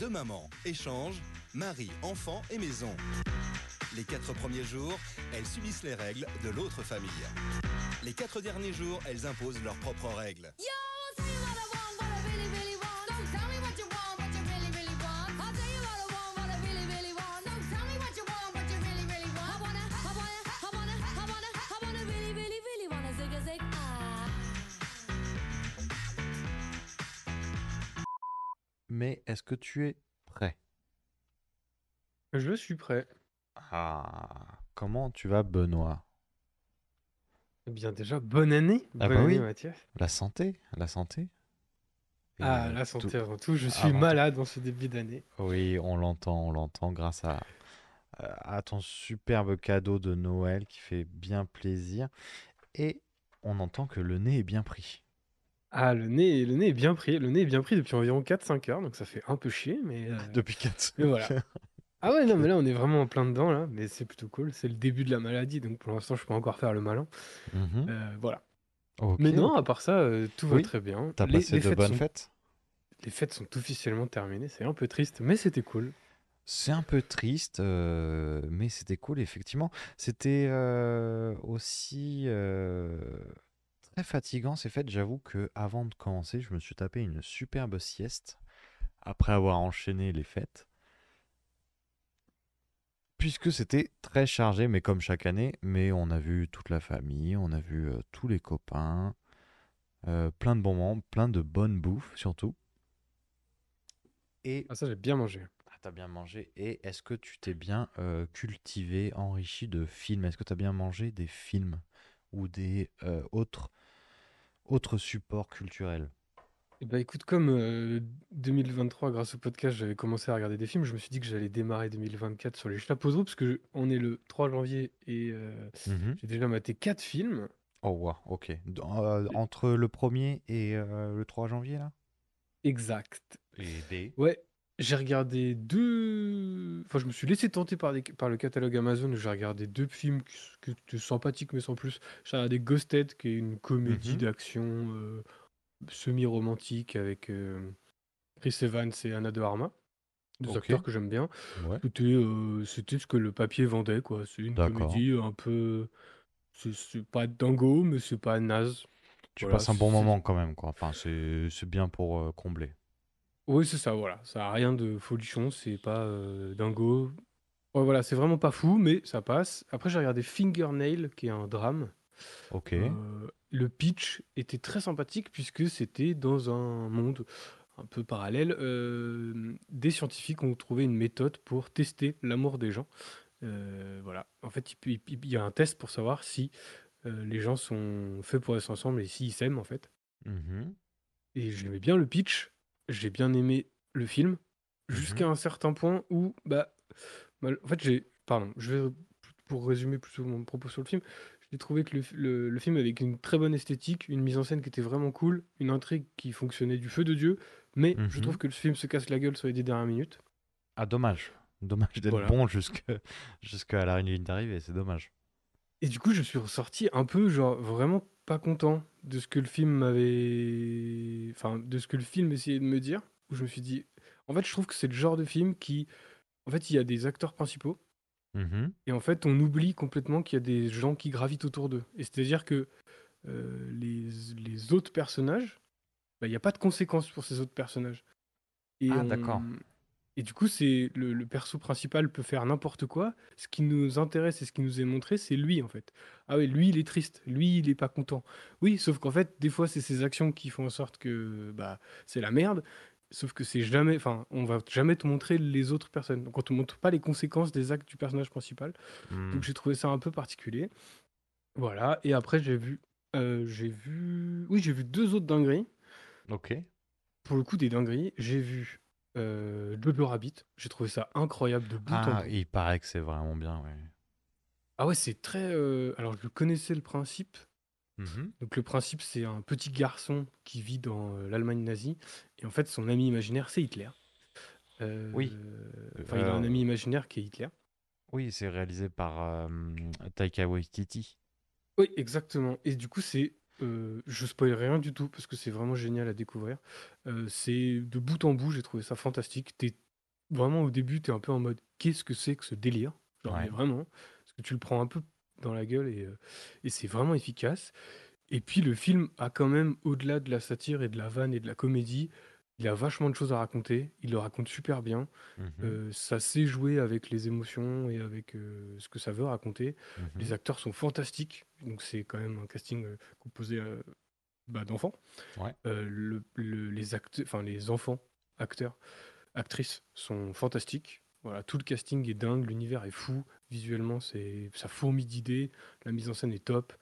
Deux mamans échangent, mari, enfant et maison. Les quatre premiers jours, elles subissent les règles de l'autre famille. Les quatre derniers jours, elles imposent leurs propres règles. Mais est-ce que tu es prêt? Je suis prêt. Ah, comment tu vas, Benoît? Eh bien, déjà, bonne année. Ah Bonne bah année, oui. Mathias. La santé, la santé. Et, Ah, euh, la santé tout- avant tout. Je suis avant tout. malade en ce début d'année. Oui, on l'entend, on l'entend grâce à, à ton superbe cadeau de Noël qui fait bien plaisir. Et on entend que le nez est bien pris. Ah, le nez, le nez est bien pris. Le nez est bien pris depuis environ 4-5 heures, donc ça fait un peu chier, mais, euh, Depuis 4 mais voilà. Ah ouais, non, mais là, on est vraiment en plein dedans, là. Mais c'est plutôt cool. C'est le début de la maladie, donc pour l'instant, je peux encore faire le malin. Mhm. Euh, voilà. Ok. Mais non, à part ça, euh, tout va Oui. très bien. T'as Les- passé les de fêtes bonnes sont- fêtes? Les fêtes sont officiellement terminées. C'est un peu triste, mais c'était cool. C'est un peu triste, euh, mais c'était cool, effectivement. C'était euh, aussi euh, très fatigant, ces fêtes. J'avoue que avant de commencer, je me suis tapé une superbe sieste après avoir enchaîné les fêtes. Puisque c'était très chargé, mais comme chaque année, mais on a vu toute la famille, on a vu euh, tous les copains, euh, plein de bons moments, plein de bonnes bouffes surtout. Et Ah, ça, j'ai bien mangé. ah, t'as bien mangé. Et est-ce que tu t'es bien euh, cultivé, enrichi de films? Est-ce que t'as bien mangé des films ou des euh, autres, autres supports culturels? Eh ben, écoute, comme euh, 2023, grâce au podcast, j'avais commencé à regarder des films, je me suis dit que j'allais démarrer 2024 sur les chapeaux de roue, parce que je- on est le 3 janvier et euh, Mhm. j'ai déjà maté 4 films. Oh, wow, ok. Euh, entre le 1er et euh, le 3 janvier, là? Exact. Et des... Ouais, j'ai regardé deux. Enfin, je me suis laissé tenter par, des- par le catalogue Amazon. J'ai regardé deux films qui, étaient sympathiques, mais sans plus. J'ai regardé Ghosted, qui est une comédie Mhm. d'action euh, semi-romantique avec euh, Chris Evans et Anna de Armas, deux Ok. acteurs que j'aime bien. Ouais. C'était euh, c'était ce que le papier vendait, quoi. C'est une D'accord. comédie un peu. C'est c'est pas dingo, mais c'est pas naze. Tu Voilà, passes un bon c'est- moment quand même, quoi. Enfin, c'est c'est bien pour euh, combler. Oui, c'est ça, voilà. Ça a rien de folichon, c'est pas euh, dingo. Ouais, voilà, c'est vraiment pas fou, mais ça passe. Après, j'ai regardé Fingernail, qui est un drame. Ok. Euh, le pitch était très sympathique puisque c'était dans un monde un peu parallèle. euh, des scientifiques ont trouvé une méthode pour tester l'amour des gens. Voilà. En fait, il, peut- il- il y a un test pour savoir si les gens sont faits pour être ensemble et s'ils s'aiment, en fait. Mhm. Et j'aimais bien le pitch, j'ai bien aimé le film, jusqu'à un certain point où, bah, mal- en fait, j'ai, pardon, je vais, pour résumer plutôt mon propos sur le film, j'ai trouvé que le, le- le film avec une très bonne esthétique, une mise en scène qui était vraiment cool, une intrigue qui fonctionnait du feu de Dieu, mais je Mhm. trouve que le film se casse la gueule sur les dernières minutes. Ah, dommage. Dommage d'être Voilà. bon jusque- jusqu'à la ligne d'arrivée, c'est dommage. Et du coup, je suis ressorti un peu, genre, vraiment pas content de ce que le film m'avait. Enfin, de ce que le film essayait de me dire. Où je me suis dit. En fait, je trouve que c'est le genre de film qui. En fait, il y a des acteurs principaux. Mhm. Et en fait, on oublie complètement qu'il y a des gens qui gravitent autour d'eux. Et c'est-à-dire que euh, les, les autres personnages, bah, il n'y a pas de conséquences pour ces autres personnages. Et Ah, on- d'accord. Et du coup, c'est le, le perso principal peut faire n'importe quoi. Ce qui nous intéresse et ce qui nous est montré, c'est lui en fait. Ah oui, lui, il est triste. Lui, il est pas content. Oui, sauf qu'en fait, des fois, c'est ses actions qui font en sorte que bah, c'est la merde. Sauf que c'est jamais, enfin, on va jamais te montrer les autres personnes. Donc, on te montre pas les conséquences des actes du personnage principal. Hmm. Donc, j'ai trouvé ça un peu particulier. Voilà. Et après, j'ai vu, euh, j'ai vu, oui, j'ai vu deux autres dingueries. Ok. Pour le coup, des dingueries. J'ai vu euh, Jojo Rabbit. J'ai trouvé ça incroyable de bout en Ah, bout. il paraît que c'est vraiment bien, ouais. Ah ouais, c'est très. euh, Alors, je connaissais le principe. Mhm. Donc, le principe, c'est un petit garçon qui vit dans euh, l'Allemagne nazie. Et en fait, son ami imaginaire, c'est Hitler. Euh, Oui. Enfin, il a un Euh, ami imaginaire qui est Hitler. Oui, c'est réalisé par euh, Taika Waititi. Oui, exactement. Et du coup, c'est Euh, je spoil rien du tout parce que c'est vraiment génial à découvrir. Euh, c'est de bout en bout, j'ai trouvé ça fantastique. T'es vraiment au début, t'es un peu en mode qu'est-ce que c'est que ce délire? Genre, Ouais. mais vraiment, parce que tu le prends un peu dans la gueule et, euh, et c'est vraiment efficace. Et puis le film a quand même, au-delà de la satire et de la vanne et de la comédie, il a vachement de choses à raconter. Il le raconte super bien. Mhm, Euh, ça sait jouer avec les émotions et avec euh, ce que ça veut raconter. mhm. Les acteurs sont fantastiques, donc c'est quand même un casting euh, composé bah, d'enfants. Ouais. Le- le- les, enfin, les enfants, acteurs, actrices sont fantastiques. Voilà, tout le casting est dingue, l'univers est fou, visuellement c'est ça fourmille d'idées, la mise en scène est top.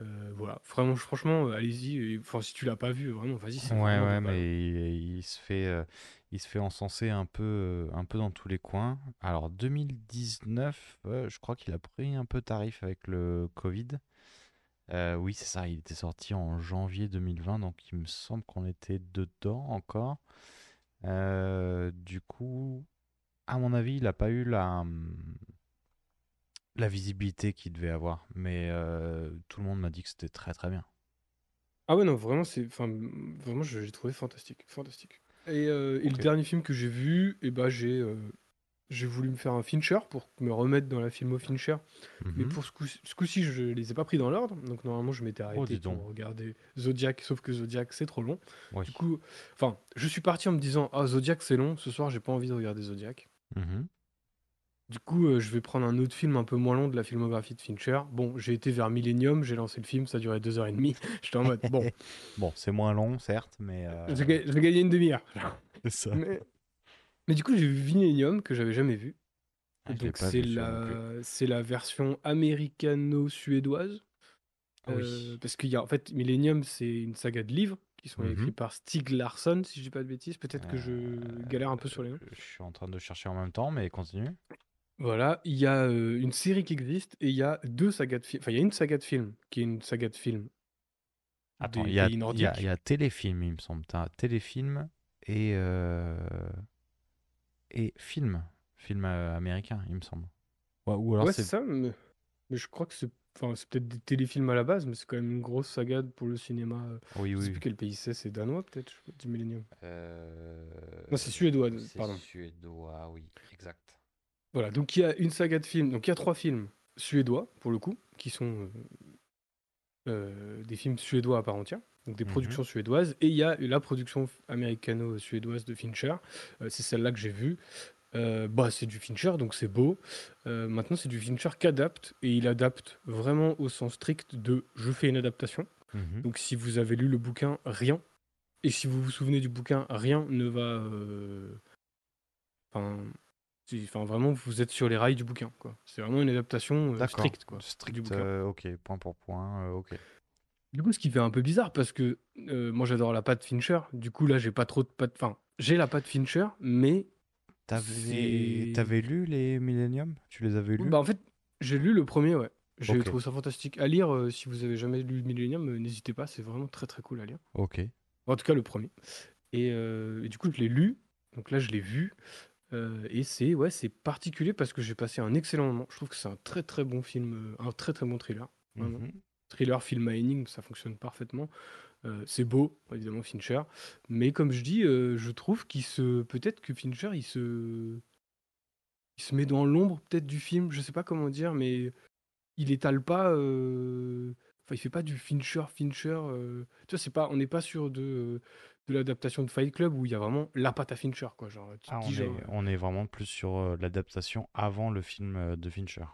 Euh, voilà, vraiment, franchement, euh, allez-y. et- Enfin, si tu l'as pas vu, vraiment, vas-y. c'est Ouais, vraiment ouais, mais il, il se fait, euh, il se fait encenser un peu, euh, un peu dans tous les coins. Alors 2019, euh, je crois qu'il a pris un peu tarif avec le Covid. Euh, oui, c'est ça, il était sorti en janvier 2020, donc il me semble qu'on était dedans encore. Euh, du coup, à mon avis, il n'a pas eu la, hum, la visibilité qu'il devait avoir, mais euh, tout le monde m'a dit que c'était très très bien. Ah ouais, non, vraiment, c'est, enfin, vraiment, je- j'ai trouvé fantastique, fantastique. Et, euh, et le dernier film que j'ai vu, et j'ai, euh, j'ai voulu me faire un Fincher pour me remettre dans la filmo Fincher. Mais Mhm. pour ce coup- ce coup-ci, je les ai pas pris dans l'ordre. Donc normalement, je m'étais arrêté Oh, dis donc. pour regarder Zodiac, sauf que Zodiac, c'est trop long. Ouais. Du coup, enfin, je suis parti en me disant, ah, Zodiac, c'est long. Ce soir, j'ai pas envie de regarder Zodiac. Mhm. Du coup, euh, je vais prendre un autre film un peu moins long de la filmographie de Fincher. Bon, j'ai été vers Millennium, j'ai lancé le film, ça durait deux heures et demie. J'étais en mode, bon, Bon, c'est moins long, certes, mais. je vais je vais gagner une demi-heure. c'est ça. Mais, mais du coup, j'ai vu Millennium que j'avais jamais vu. Ah, je l'ai Donc pas c'est vu, celui-là non plus. la, c'est la version américano-suédoise. Oui. Euh, parce qu'il y a en fait Millennium, c'est une saga de livres qui sont Mhm. écrits par Stieg Larsson, si je dis pas de bêtises. Peut-être que je Euh, galère un peu sur les noms. Je suis en train de chercher en même temps, mais continue. Voilà, il y a une série qui existe et il y a deux sagas de films. Enfin, il y a une saga de films qui est une saga de films Attends, des il y a, pays il y a- nordiques. il y a téléfilm, il me semble. T'as téléfilm et, et film. Film américain, il me semble. Ouais, ou alors Ouais, c'est. c'est ça, mais, mais je crois que c'est enfin, c'est peut-être des téléfilms à la base, mais c'est quand même une grosse saga pour le cinéma. Oui, Je sais oui. plus quel pays c'est, c'est danois peut-être, je dis Millennium. Euh, Non, c'est suédois, c'est pardon. suédois, oui, exact. Voilà, donc il y a une saga de films, donc il y a trois films suédois, pour le coup, qui sont euh, euh, des films suédois à part entière, donc des Mhm. productions suédoises, et il y a la production américano-suédoise de Fincher, Euh, c'est celle-là que j'ai vue. Euh, bah, c'est du Fincher, donc c'est beau. Maintenant, c'est du Fincher qu'adapte, et il adapte vraiment au sens strict de je fais une adaptation. Mhm. Donc si vous avez lu le bouquin, rien. Et si vous vous souvenez du bouquin, rien ne va... Enfin, enfin, vraiment, vous êtes sur les rails du bouquin. quoi. C'est vraiment une adaptation euh, D'accord. stricte. Quoi, du Strict, bouquin. euh, ok, point pour point, euh, ok. Du coup, ce qui fait un peu bizarre, parce que euh, moi j'adore la patte Fincher. Du coup, là, j'ai pas trop de patte... Enfin, j'ai la patte Fincher, mais... T'avais C'est- t'avais lu les Millennium? Tu les avais lus? Bah, en fait, j'ai lu le premier, ouais. J'ai Ok. trouvé ça fantastique. À lire, euh, si vous avez jamais lu Millennium, euh, n'hésitez pas, c'est vraiment très très cool à lire. Ok. En tout cas, le premier. Et, euh, et du coup, je l'ai lu. Donc là, je l'ai vu. Euh, et c'est ouais, c'est particulier parce que j'ai passé un excellent moment. Je trouve que c'est un très très bon film, euh, un très très bon thriller. Vraiment. Mhm. Thriller, film à énigme, ça fonctionne parfaitement. Euh, c'est beau, évidemment, Fincher. Mais comme je dis, je trouve qu'il se. Peut-être que Fincher, il se. Il se met dans l'ombre, peut-être, du film. Je sais pas comment dire, mais il étale pas. Enfin, il fait pas du Fincher, Fincher. Tu vois, c'est pas, on n'est pas sur de, de l'adaptation de Fight Club où il y a vraiment la patte à Fincher, quoi. Genre, tu Ah, on, dis, est, genre, euh, on est vraiment plus sur euh, l'adaptation avant le film euh, de Fincher.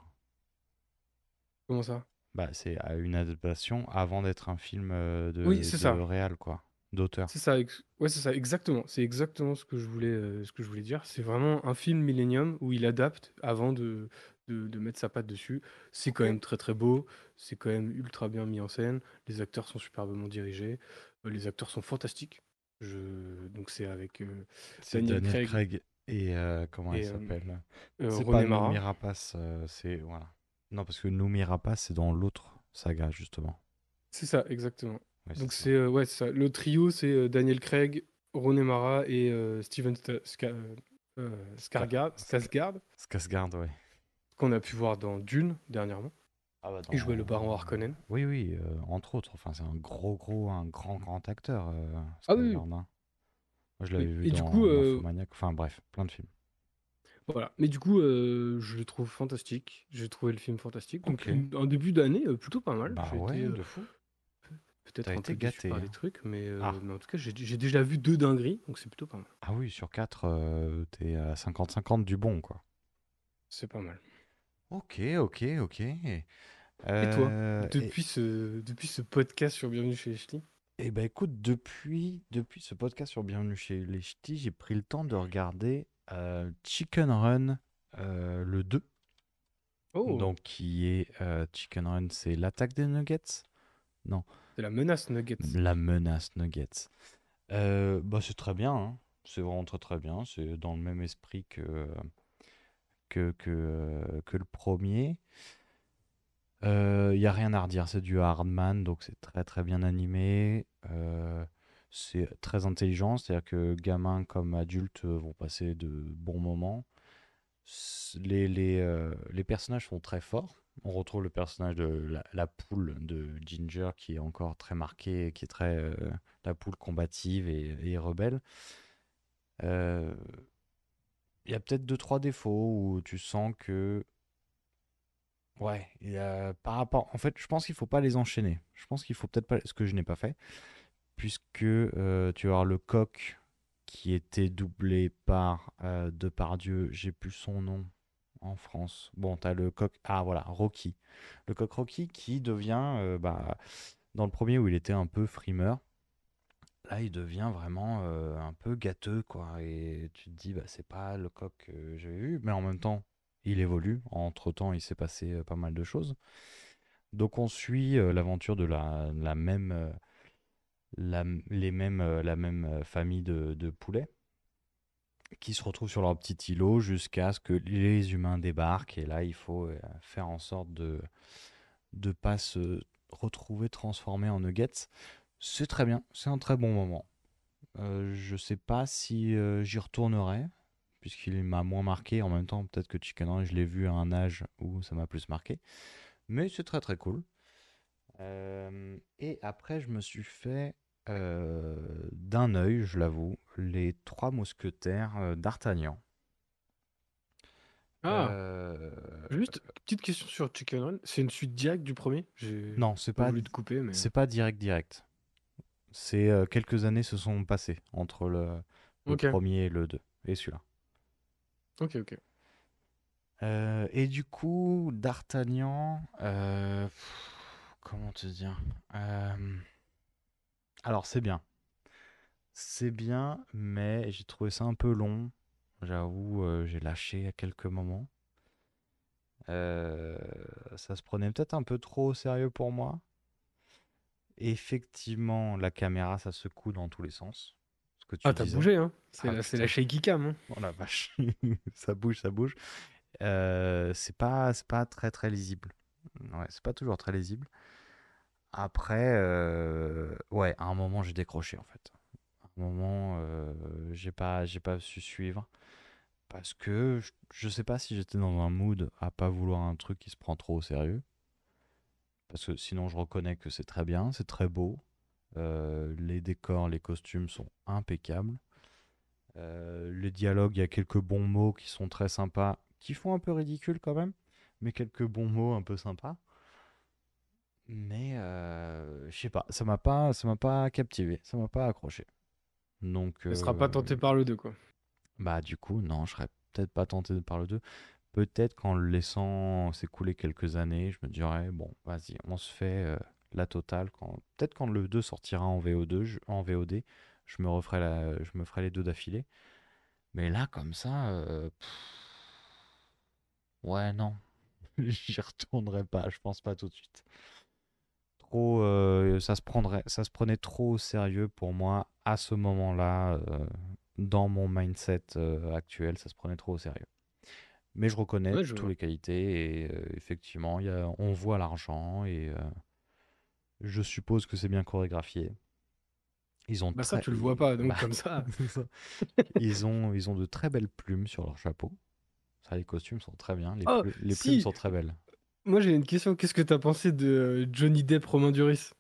comment ça? Bah, c'est une adaptation avant d'être un film euh, de, Oui, de ça. réal, quoi, d'auteur. C'est ça, ex- ouais, c'est ça, exactement. C'est exactement ce que je voulais, ce que je voulais dire. C'est vraiment un film Millennium où il adapte avant de, de, de mettre sa patte dessus. C'est quand même très très beau. C'est quand même ultra bien mis en scène. Les acteurs sont superbement dirigés. Les acteurs sont fantastiques. Je... Donc c'est avec euh, Daniel Daniel, Craig Craig, et euh, comment et, elle euh, s'appelle? C'est pas Mara. Rapace, c'est voilà. Non, parce que Noomi Rapace, c'est dans l'autre saga justement. C'est ça, exactement. Ouais, Donc c'est ouais, ça. Le trio, c'est Daniel Craig, Rooney Mara et Steven Sta- Ska- Skarsgård, Skarsgård, Skarsgård, ouais. qu'on a pu voir dans Dune dernièrement. Ah bah Il jouait le baron Harkonnen. Oui, oui, euh, entre autres. Enfin, c'est un gros, gros, un grand, grand acteur, euh, Ah oui. Moi, je l'avais Oui, vu et du dans coup, euh, Nymphomaniac. Enfin, bref, plein de films. Voilà. Mais du coup, euh, je le trouve fantastique. J'ai trouvé le film fantastique. Donc, Ok. une- en début d'année, euh, plutôt pas mal. Bah J'ai ouais, été, euh, de fou. peut-être T'as un été peu déçu gâté, par hein. des trucs, mais, euh, Ah. mais en tout cas, j'ai j'ai déjà vu deux dingueries, donc c'est plutôt pas mal. Ah oui, sur 4, t'es à 50-50 du bon, quoi. C'est pas mal. Ok, ok, ok. Et toi, Euh, depuis, ce, depuis ce podcast sur Bienvenue chez les Ch'tis? Et ben écoute, depuis, depuis ce podcast sur Bienvenue chez les Ch'tis, j'ai pris le temps de regarder euh, Chicken Run, euh, le 2. Oh, Donc, qui est euh, Chicken Run, c'est l'attaque des Nuggets? Non, c'est la menace Nuggets. la menace Nuggets. Bah, c'est très bien, hein. C'est vraiment très très bien. C'est dans le même esprit que, que, que, que le premier. Il n'y a rien à redire, c'est du Hardman, donc c'est très très bien animé. Euh, c'est très intelligent, c'est-à-dire que gamins comme adultes euh, vont passer de bons moments. Les, les, euh, les personnages sont très forts. On retrouve le personnage de la, poule de Ginger qui est encore très marqué, qui est très euh, la poule combative et, et rebelle. Euh, Il y a peut-être deux trois défauts où tu sens que Ouais, a- par rapport. En fait, je pense qu'il faut pas les enchaîner. Je pense qu'il faut peut-être pas. Ce que je n'ai pas fait, puisque euh, tu vas le coq qui était doublé par euh, Depardieu. J'ai plus son nom en France. Bon, tu as le coq. Ah voilà, Rocky. Le coq Rocky qui devient. euh, bah, dans le premier où il était un peu frimeur, là il devient vraiment euh, un peu gâteux, quoi. Et tu te dis, bah, c'est pas le coq que j'avais vu, mais en même temps il évolue. Entre-temps, il s'est passé euh, pas mal de choses. Donc on suit euh, l'aventure de la, même, euh, les mêmes, la même famille de, poulets qui se retrouvent sur leur petit îlot jusqu'à ce que les humains débarquent. Et là, il faut faire en sorte de ne pas se retrouver transformé en nuggets. C'est très bien, c'est un très bon moment. Euh, je sais pas si j'y retournerai, puisqu'il m'a moins marqué. En même temps, peut-être que Chicken Run, je l'ai vu à un âge où ça m'a plus marqué. Mais c'est très très cool. Euh, et après, je me suis fait euh, d'un œil, je l'avoue, les trois mousquetaires euh, d'Artagnan. Ah, Euh, juste, petite question sur Chicken Run. C'est une suite directe du premier? Non, c'est pas pas, voulu te couper, mais. c'est pas direct direct. C'est quelques années se sont passées entre le, premier et le 2 et celui-là. Ok, ok. Euh, et du coup, D'Artagnan, euh, comment te dire? Euh, alors, c'est bien. C'est bien, mais j'ai trouvé ça un peu long. J'avoue, j'ai lâché à quelques moments. Ça se prenait peut-être un peu trop au sérieux pour moi. Effectivement, la caméra, ça secoue dans tous les sens. Ce que tu Ah, t'as bougé, hein C'est Ah, la, la shaky cam, hein Oh la vache, ça bouge, ça bouge. Euh, c'est pas, pas très très lisible. Ouais, c'est pas toujours très lisible. Après, euh, ouais, à un moment j'ai décroché en fait. À un moment, euh, j'ai pas, pas su suivre parce que je, je sais pas si j'étais dans un mood à pas vouloir un truc qui se prend trop au sérieux. Parce que sinon, je reconnais que c'est très bien, c'est très beau. Euh, les décors, les costumes sont impeccables. Euh, les dialogues, il y a quelques bons mots qui sont très sympas, qui font un peu ridicule quand même, mais quelques bons mots un peu sympas. Mais euh, je sais pas, ça m'a pas, ça m'a pas captivé, ça m'a pas accroché. Donc, Ne sera pas euh, tenté par le 2, quoi. bah du coup, non, je serais peut-être pas tenté par le 2. Peut-être qu'en le laissant s'écouler quelques années, je me dirais, bon, vas-y, on se fait euh, la totale. Quand... Peut-être quand le 2 sortira en VO2, je- en VOD, je me referai la... je me ferai les deux d'affilée. Mais là, comme ça, euh, ouais, non, j'y retournerai pas, je pense pas tout de suite. Trop, euh, ça se prendrait, ça se prenait trop au sérieux pour moi à ce moment-là, euh, dans mon mindset actuel, ça se prenait trop au sérieux. Mais je reconnais Ouais, je toutes les qualités et effectivement, il y a, on voit l'argent et je suppose que c'est bien chorégraphié. Ils ont Bah, ça, très- tu le vois pas, donc Bah, comme ça. Ils ont, ils ont de très belles plumes sur leur chapeau. Ça, les costumes sont très bien. Les, Oh, plu- les si. plumes sont très belles. Moi, j'ai une question. Qu'est-ce que t'as pensé de euh, Johnny Depp, Romain Duris?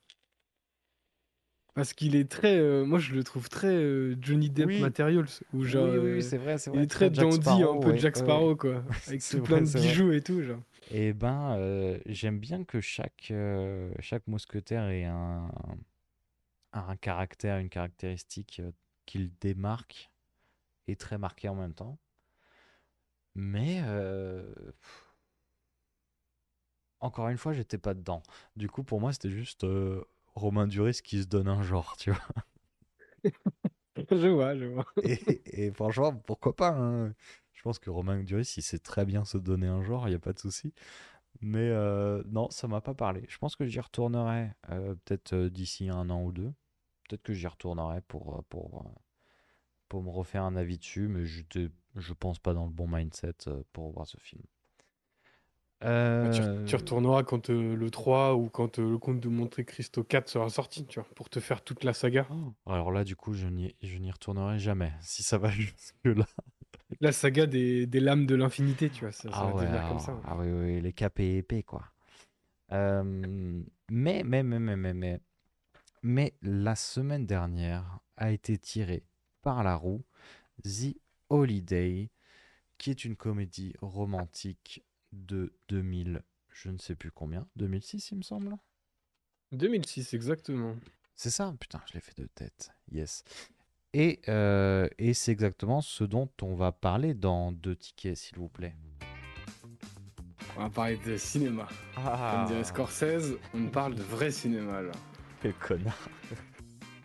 Parce qu'il est très. euh, moi, je le trouve très euh, Johnny Depp Oui. Materials. Ou genre, oui, oui, oui, c'est vrai, c'est il vrai. est très Jack dandy, Sparrow, un peu ouais, Jack ouais. Sparrow, quoi. Avec tout vrai, plein de vrai. bijoux et tout, genre. Eh ben, euh, j'aime bien que chaque, euh, chaque mousquetaire ait un, un caractère, une caractéristique euh, qui le démarque et très marqué en même temps. Mais euh, pff, encore une fois, j'étais pas dedans. Du coup, pour moi, c'était juste euh, Romain Duris qui se donne un genre, tu vois. Je vois, je vois. Et, et franchement, pourquoi pas hein. Je pense que Romain Duris, il sait très bien se donner un genre, il n'y a pas de souci. Mais euh, non, ça m'a pas parlé. Je pense que j'y retournerai euh, peut-être euh, d'ici un an ou deux. Peut-être que j'y retournerai pour, pour, pour me refaire un avis dessus, mais je je pense pas dans le bon mindset pour voir ce film. Bah, tu, Euh, tu retourneras quand euh, le 3 ou quand euh, le conte de Monte Cristo 4 sera sorti, tu vois, pour te faire toute la saga. oh, alors là, du coup, je n'y je n'y retournerai jamais, si ça va jusque-là. La saga des, des lames de l'infinité, tu vois, ça, ça Ah ouais, devenir comme ah, ça. hein. ah oui, oui, les capes et quoi. Euh, mais, mais, mais, mais, mais, mais, mais la semaine dernière a été tirée par la roue The Holiday, qui est une comédie romantique de 2000, je ne sais plus combien, 2006 il me semble. 2006, exactement. C'est ça, putain, je l'ai fait de tête. Yes. Et, euh, et c'est exactement ce dont on va parler dans deux tickets, s'il vous plaît. On va parler de cinéma. Ah, Comme dirait Scorsese, on parle de vrai cinéma, là. quel connard.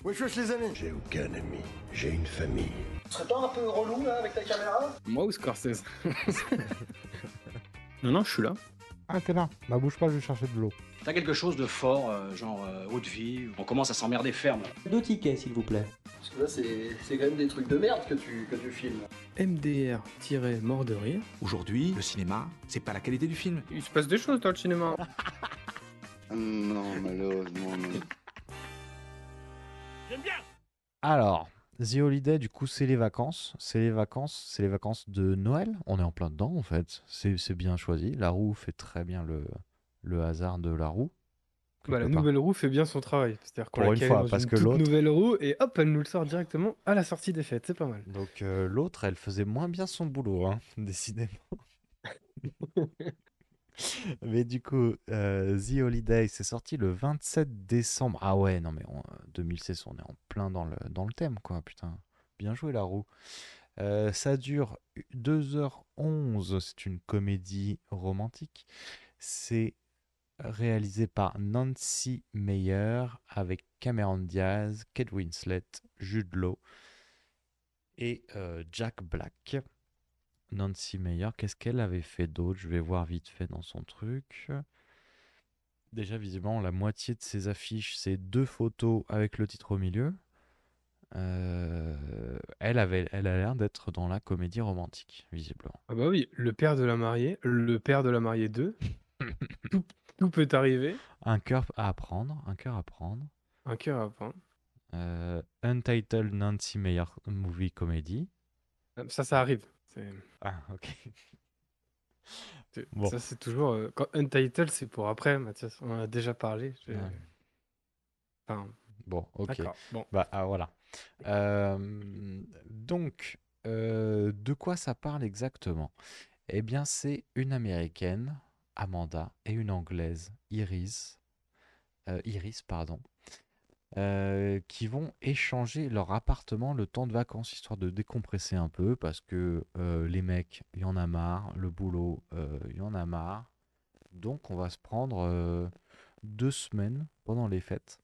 Wesh wesh les amis J'ai aucun ami, j'ai une famille. Tu serais pas un peu relou là avec ta caméra? Moi ou Scorsese? Non, non, je suis là. Ah, t'es là. Bah, bouge pas, je vais chercher de l'eau. T'as quelque chose de fort, euh, genre euh, haute vie, on commence à s'emmerder ferme. Deux tickets, s'il vous plaît. Parce que là c'est c'est quand même des trucs de merde que tu, que tu filmes. MDR-mort de rire. Aujourd'hui, le cinéma, c'est pas la qualité du film. Il se passe des choses dans le cinéma. Non, malheureusement non. Alors, The Holiday, du coup, c'est les vacances. C'est les vacances, c'est les vacances de Noël. On est en plein dedans, en fait. C'est bien choisi. La roue fait très bien le, le hasard de la roue. Bah, la part. nouvelle roue fait bien son travail. C'est-à-dire qu'on la une fois, dans parce une que l'autre- nouvelle roue et hop, elle nous le sort directement à la sortie des fêtes. C'est pas mal. Donc, euh, l'autre, elle faisait moins bien son boulot, hein, décidément. Mais du coup, euh, The Holiday, c'est sorti le 27 décembre. Ah ouais, non mais on- 2016, on est en plein dans le, dans le thème, quoi, putain. Bien joué, la roue. Euh, ça dure 2h11, c'est une comédie romantique. C'est réalisé par Nancy Meyer avec Cameron Diaz, Kate Winslet, Jude Law et euh, Jack Black. Nancy Meyer, qu'est-ce qu'elle avait fait d'autre? Je vais voir vite fait dans son truc. Déjà, visiblement, la moitié de ses affiches, c'est deux photos avec le titre au milieu. Euh, elle, avait, elle a l'air d'être dans la comédie romantique, visiblement. Ah bah oui, le père de la mariée, le père de la mariée 2. tout, tout peut arriver. Un cœur à apprendre, un cœur à prendre. Un cœur à prendre. Euh, Untitled Nancy Meyer Movie Comedy. Ça, ça arrive. Ah, ok. Bon. Ça, c'est toujours. euh, quand Untitled, c'est pour après, Mathias. On en a déjà parlé. j'ai- Ouais. Enfin, Bon, ok. Bon. Bah ah, voilà. Euh, donc, euh, de quoi ça parle exactement? Eh bien, c'est une américaine, Amanda, et une anglaise, Iris, euh, Iris, pardon, euh, qui vont échanger leur appartement le temps de vacances, histoire de décompresser un peu, parce que euh, les mecs, il y en a marre, le boulot, euh, il y en a marre. Donc, on va se prendre deux semaines pendant les fêtes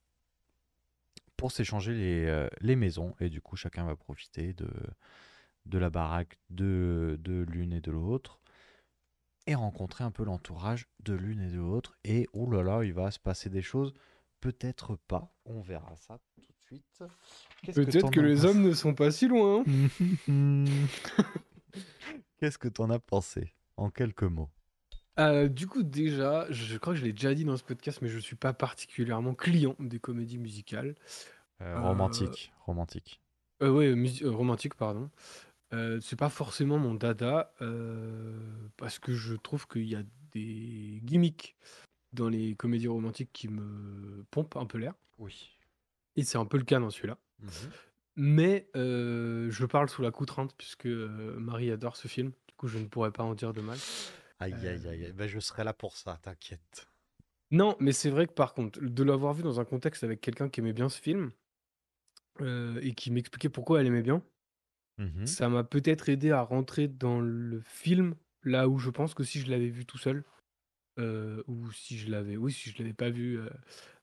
pour s'échanger les, les maisons. Et du coup, chacun va profiter de, de la baraque de, de l'une et de l'autre. Et rencontrer un peu l'entourage de l'une et de l'autre. Et oh là là, il va se passer des choses. Peut-être pas. On verra ça tout de suite. Peut-être que les hommes ne sont pas si loin. hein. Qu'est-ce que t'en as pensé En quelques mots? Euh, du coup, déjà, je crois que je l'ai déjà dit dans ce podcast, mais je suis pas particulièrement client des comédies musicales. Euh, Euh, romantique. Romantique. Ouais, romantique, pardon. C'est pas forcément mon dada parce que je trouve qu'il y a des gimmicks dans les comédies romantiques qui me pompent un peu l'air. Oui. Et c'est un peu le cas dans celui-là. Mhm. Mais euh, je parle sous la contrainte puisque euh, Marie adore ce film. Du coup, je ne pourrais pas en dire de mal. Aïe, Euh, aïe, aïe. aïe. Ben, je serai là pour ça, t'inquiète. Non, mais c'est vrai que par contre, de l'avoir vu dans un contexte avec quelqu'un qui aimait bien ce film euh, et qui m'expliquait pourquoi elle aimait bien, Mhm. ça m'a peut-être aidé à rentrer dans le film là où je pense que si je l'avais vu tout seul euh, ou si je l'avais, oui, si je l'avais pas vu euh,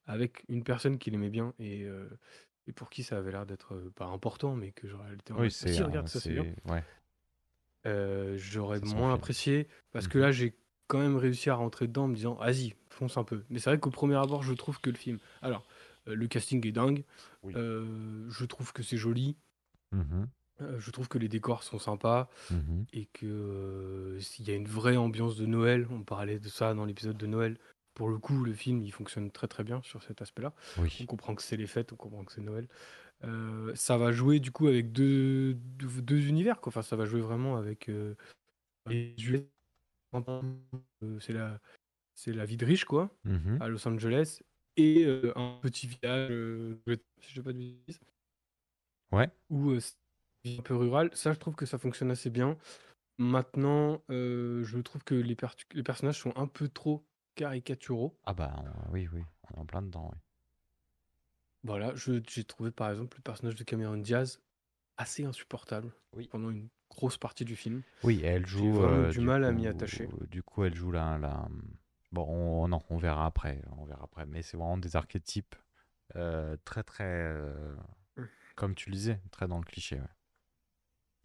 avec une personne qui l'aimait bien et, euh, et pour qui ça avait l'air d'être pas important, mais que j'aurais été en Oui, mode, c'est. si regarde ça c'est bien. c'est- Ouais. J'aurais C'est son moins film. apprécié parce que Mhm. là j'ai quand même réussi à rentrer dedans en me disant vas-y fonce un peu mais c'est vrai qu'au premier abord je trouve que le film alors le casting est dingue Oui. je trouve que c'est joli Mhm. Euh, je trouve que les décors sont sympas Mhm. et que euh, s'il y a une vraie ambiance de Noël on parlait de ça dans l'épisode de Noël pour le coup le film il fonctionne très très bien sur cet aspect là on Oui. comprend que c'est les fêtes on comprend que c'est Noël Euh, ça va jouer du coup avec deux, deux, deux univers quoi. Enfin, ça va jouer vraiment avec les US. C'est la c'est la vie de riche quoi Mhm. à Los Angeles et un petit village si je dis pas de bêtises Ouais. où un peu rural ça je trouve que ça fonctionne assez bien maintenant euh, je trouve que les, per- les personnages sont un peu trop caricaturaux Ah bah on- oui, oui. On est en plein dedans, oui. Voilà, j'ai trouvé par exemple le personnage de Cameron Diaz assez insupportable Oui. pendant une grosse partie du film. Oui, elle joue. vraiment euh, du mal à m'y attacher. Du coup, elle joue la. la... Bon, on, non, on verra après. On verra après. Mais c'est vraiment des archétypes euh, très, très. Hum. comme tu le disais, très dans le cliché. ouais.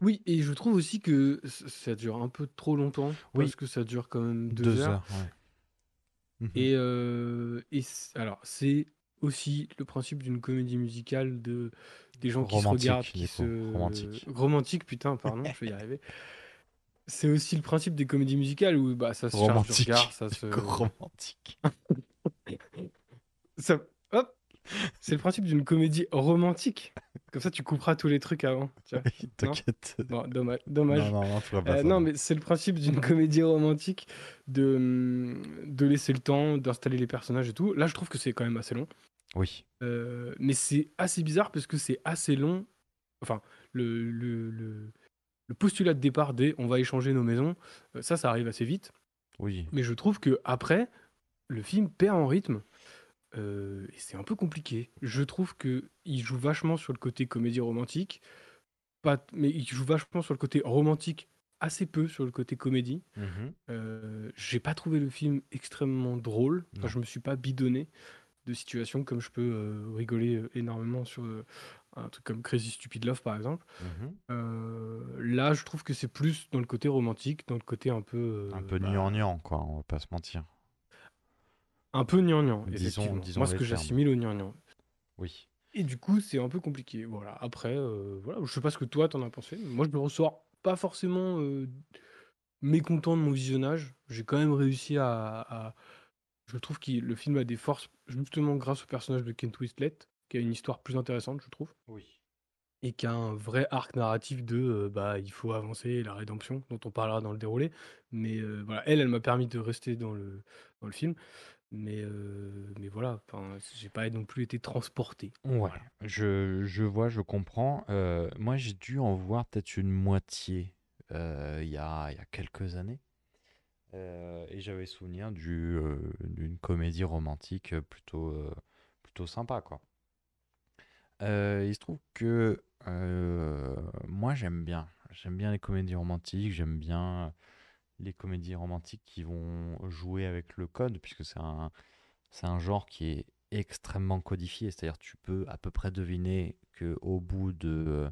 Oui, et je trouve aussi que c- ça dure un peu trop longtemps Oui. parce que ça dure quand même deux, heures. ouais. Mhm. Et, euh, et c- alors, c'est aussi le principe d'une comédie musicale de des gens qui se Romantique, regardent, qui du coup, se romantique. romantique, putain, pardon, je vais y arriver. C'est aussi le principe des comédies musicales où bah ça se charge du Romantique. regard, ça se Romantique. Ça- hop C'est le principe d'une comédie romantique. Comme ça, tu couperas tous les trucs avant. T'inquiète. Bon, dommage. dommage. Non, non, non, tu vas pas Euh, ça. non, mais c'est le principe d'une comédie romantique de, hum, de laisser le temps, d'installer les personnages et tout. Là, je trouve que c'est quand même assez long. Oui. Euh, mais c'est assez bizarre parce que c'est assez long. Enfin, le, le, le, le postulat de départ des on va échanger nos maisons, euh, ça, ça arrive assez vite. Oui. Mais je trouve que après, le film perd en rythme. Euh, et c'est un peu compliqué. Je trouve que il joue vachement sur le côté comédie romantique, pas, mais il joue vachement sur le côté romantique, assez peu sur le côté comédie. Euh, J'ai pas trouvé le film extrêmement drôle. Enfin, Non. je me suis pas bidonné de situations comme je peux euh, rigoler énormément sur un truc comme Crazy Stupid Love par exemple. Mhm. Là, je trouve que c'est plus dans le côté romantique, dans le côté un peu Un peu bah, gnangnan, quoi, on va pas se mentir. Un peu gnangnan, effectivement. disons Moi, ce que j'assimile au gnangnan. Oui. Et du coup, c'est un peu compliqué. Voilà. Après, euh, voilà. je sais pas ce que toi, t'en as pensé. mais Moi, je me ressors pas forcément euh, mécontent de mon visionnage. J'ai quand même réussi à... à- Je trouve que le film a des forces, justement grâce au personnage de Kent Winslet, qui a une histoire plus intéressante, je trouve. Oui. Et qui a un vrai arc narratif de euh, bah, il faut avancer, la rédemption, dont on parlera dans le déroulé. Mais voilà, elle, elle m'a permis de rester dans le, dans le film. Mais, euh, mais voilà, enfin, j'ai pas non plus été transporté. Ouais, Voilà. je, je vois, je comprends. Euh, moi, j'ai dû en voir peut-être une moitié euh, il y a, il y a quelques années. Et j'avais souvenir du, d'une comédie romantique plutôt, plutôt sympa, quoi. Il se trouve que moi, j'aime bien. J'aime bien les comédies romantiques, j'aime bien les comédies romantiques qui vont jouer avec le code, puisque c'est un, c'est un genre qui est extrêmement codifié, c'est-à-dire tu peux à peu près deviner que au bout de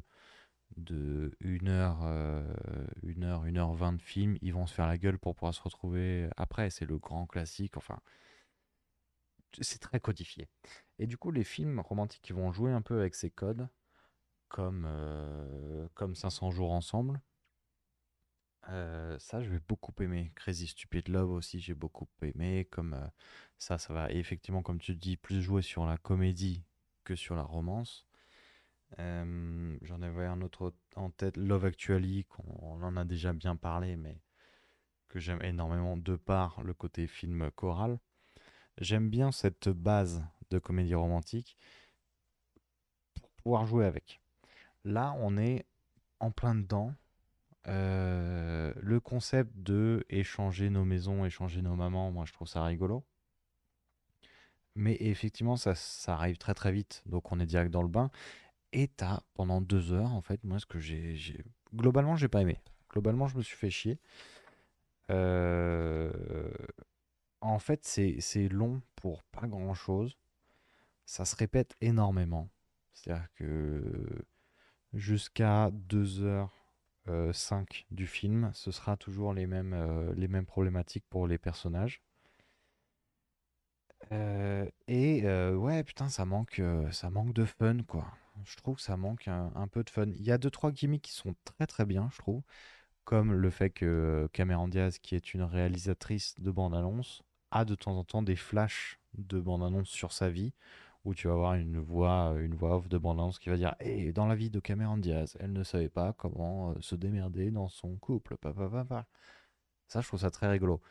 de heure, euh, une heure, une heure vingt de film, ils vont se faire la gueule pour pouvoir se retrouver après. C'est le grand classique. Enfin, c'est très codifié. Et du coup, les films romantiques qui vont jouer un peu avec ces codes, comme euh, comme 500 jours ensemble. Euh, ça, je vais beaucoup aimer. Crazy Stupid Love aussi, j'ai beaucoup aimé. Comme euh, ça, ça va effectivement, comme tu dis, plus jouer sur la comédie que sur la romance. Euh, J'en avais un autre en tête, Love Actually, qu'on on en a déjà bien parlé, mais que j'aime énormément de par le côté film choral. J'aime bien cette base de comédie romantique pour pouvoir jouer avec. Là, on est en plein dedans. Euh, le concept de échanger nos maisons, échanger nos mamans, moi je trouve ça rigolo. Mais effectivement, ça, ça arrive très très vite, donc on est direct dans le bain. Et t'as pendant deux heures, en fait, moi ce que j'ai, j'ai... globalement, j'ai pas aimé. Globalement, je me suis fait chier. Euh, En fait, c'est c'est long pour pas grand-chose. Ça se répète énormément. C'est-à-dire que jusqu'à 2h05 du film, ce sera toujours les mêmes, euh, les mêmes problématiques pour les personnages. Euh, et euh, ouais, putain, ça manque, euh, ça manque de fun, quoi. Je trouve que ça manque un, un peu de fun. Il y a deux, trois gimmicks qui sont très très bien, je trouve. Comme le fait que Cameron Diaz, qui est une réalisatrice de bande-annonce, a de temps en temps des flashs de bande-annonce sur sa vie, où tu vas avoir une voix, une voix off de bande-annonce qui va dire Et dans la vie de Cameron Diaz, elle ne savait pas comment euh, se démerder dans son couple. Ça, je trouve ça très rigolo.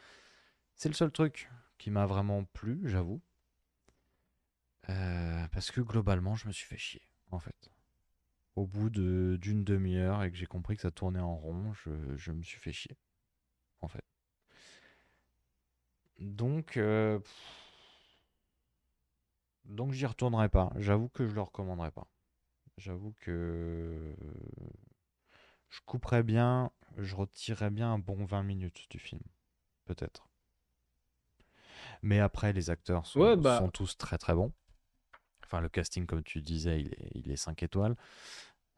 C'est le seul truc qui m'a vraiment plu, j'avoue. Euh, parce que globalement, je me suis fait chier, en fait. Au bout d'une demi-heure et que j'ai compris que ça tournait en rond, je, me suis fait chier, en fait. Donc, euh, donc j'y retournerai pas. J'avoue que je le recommanderai pas. J'avoue que je couperais bien, je retirerais bien un bon 20 minutes du film, peut-être. Mais après, les acteurs sont, Ouais, bah, sont tous très très bons. Enfin, le casting, comme tu disais, il est, il est 5 étoiles.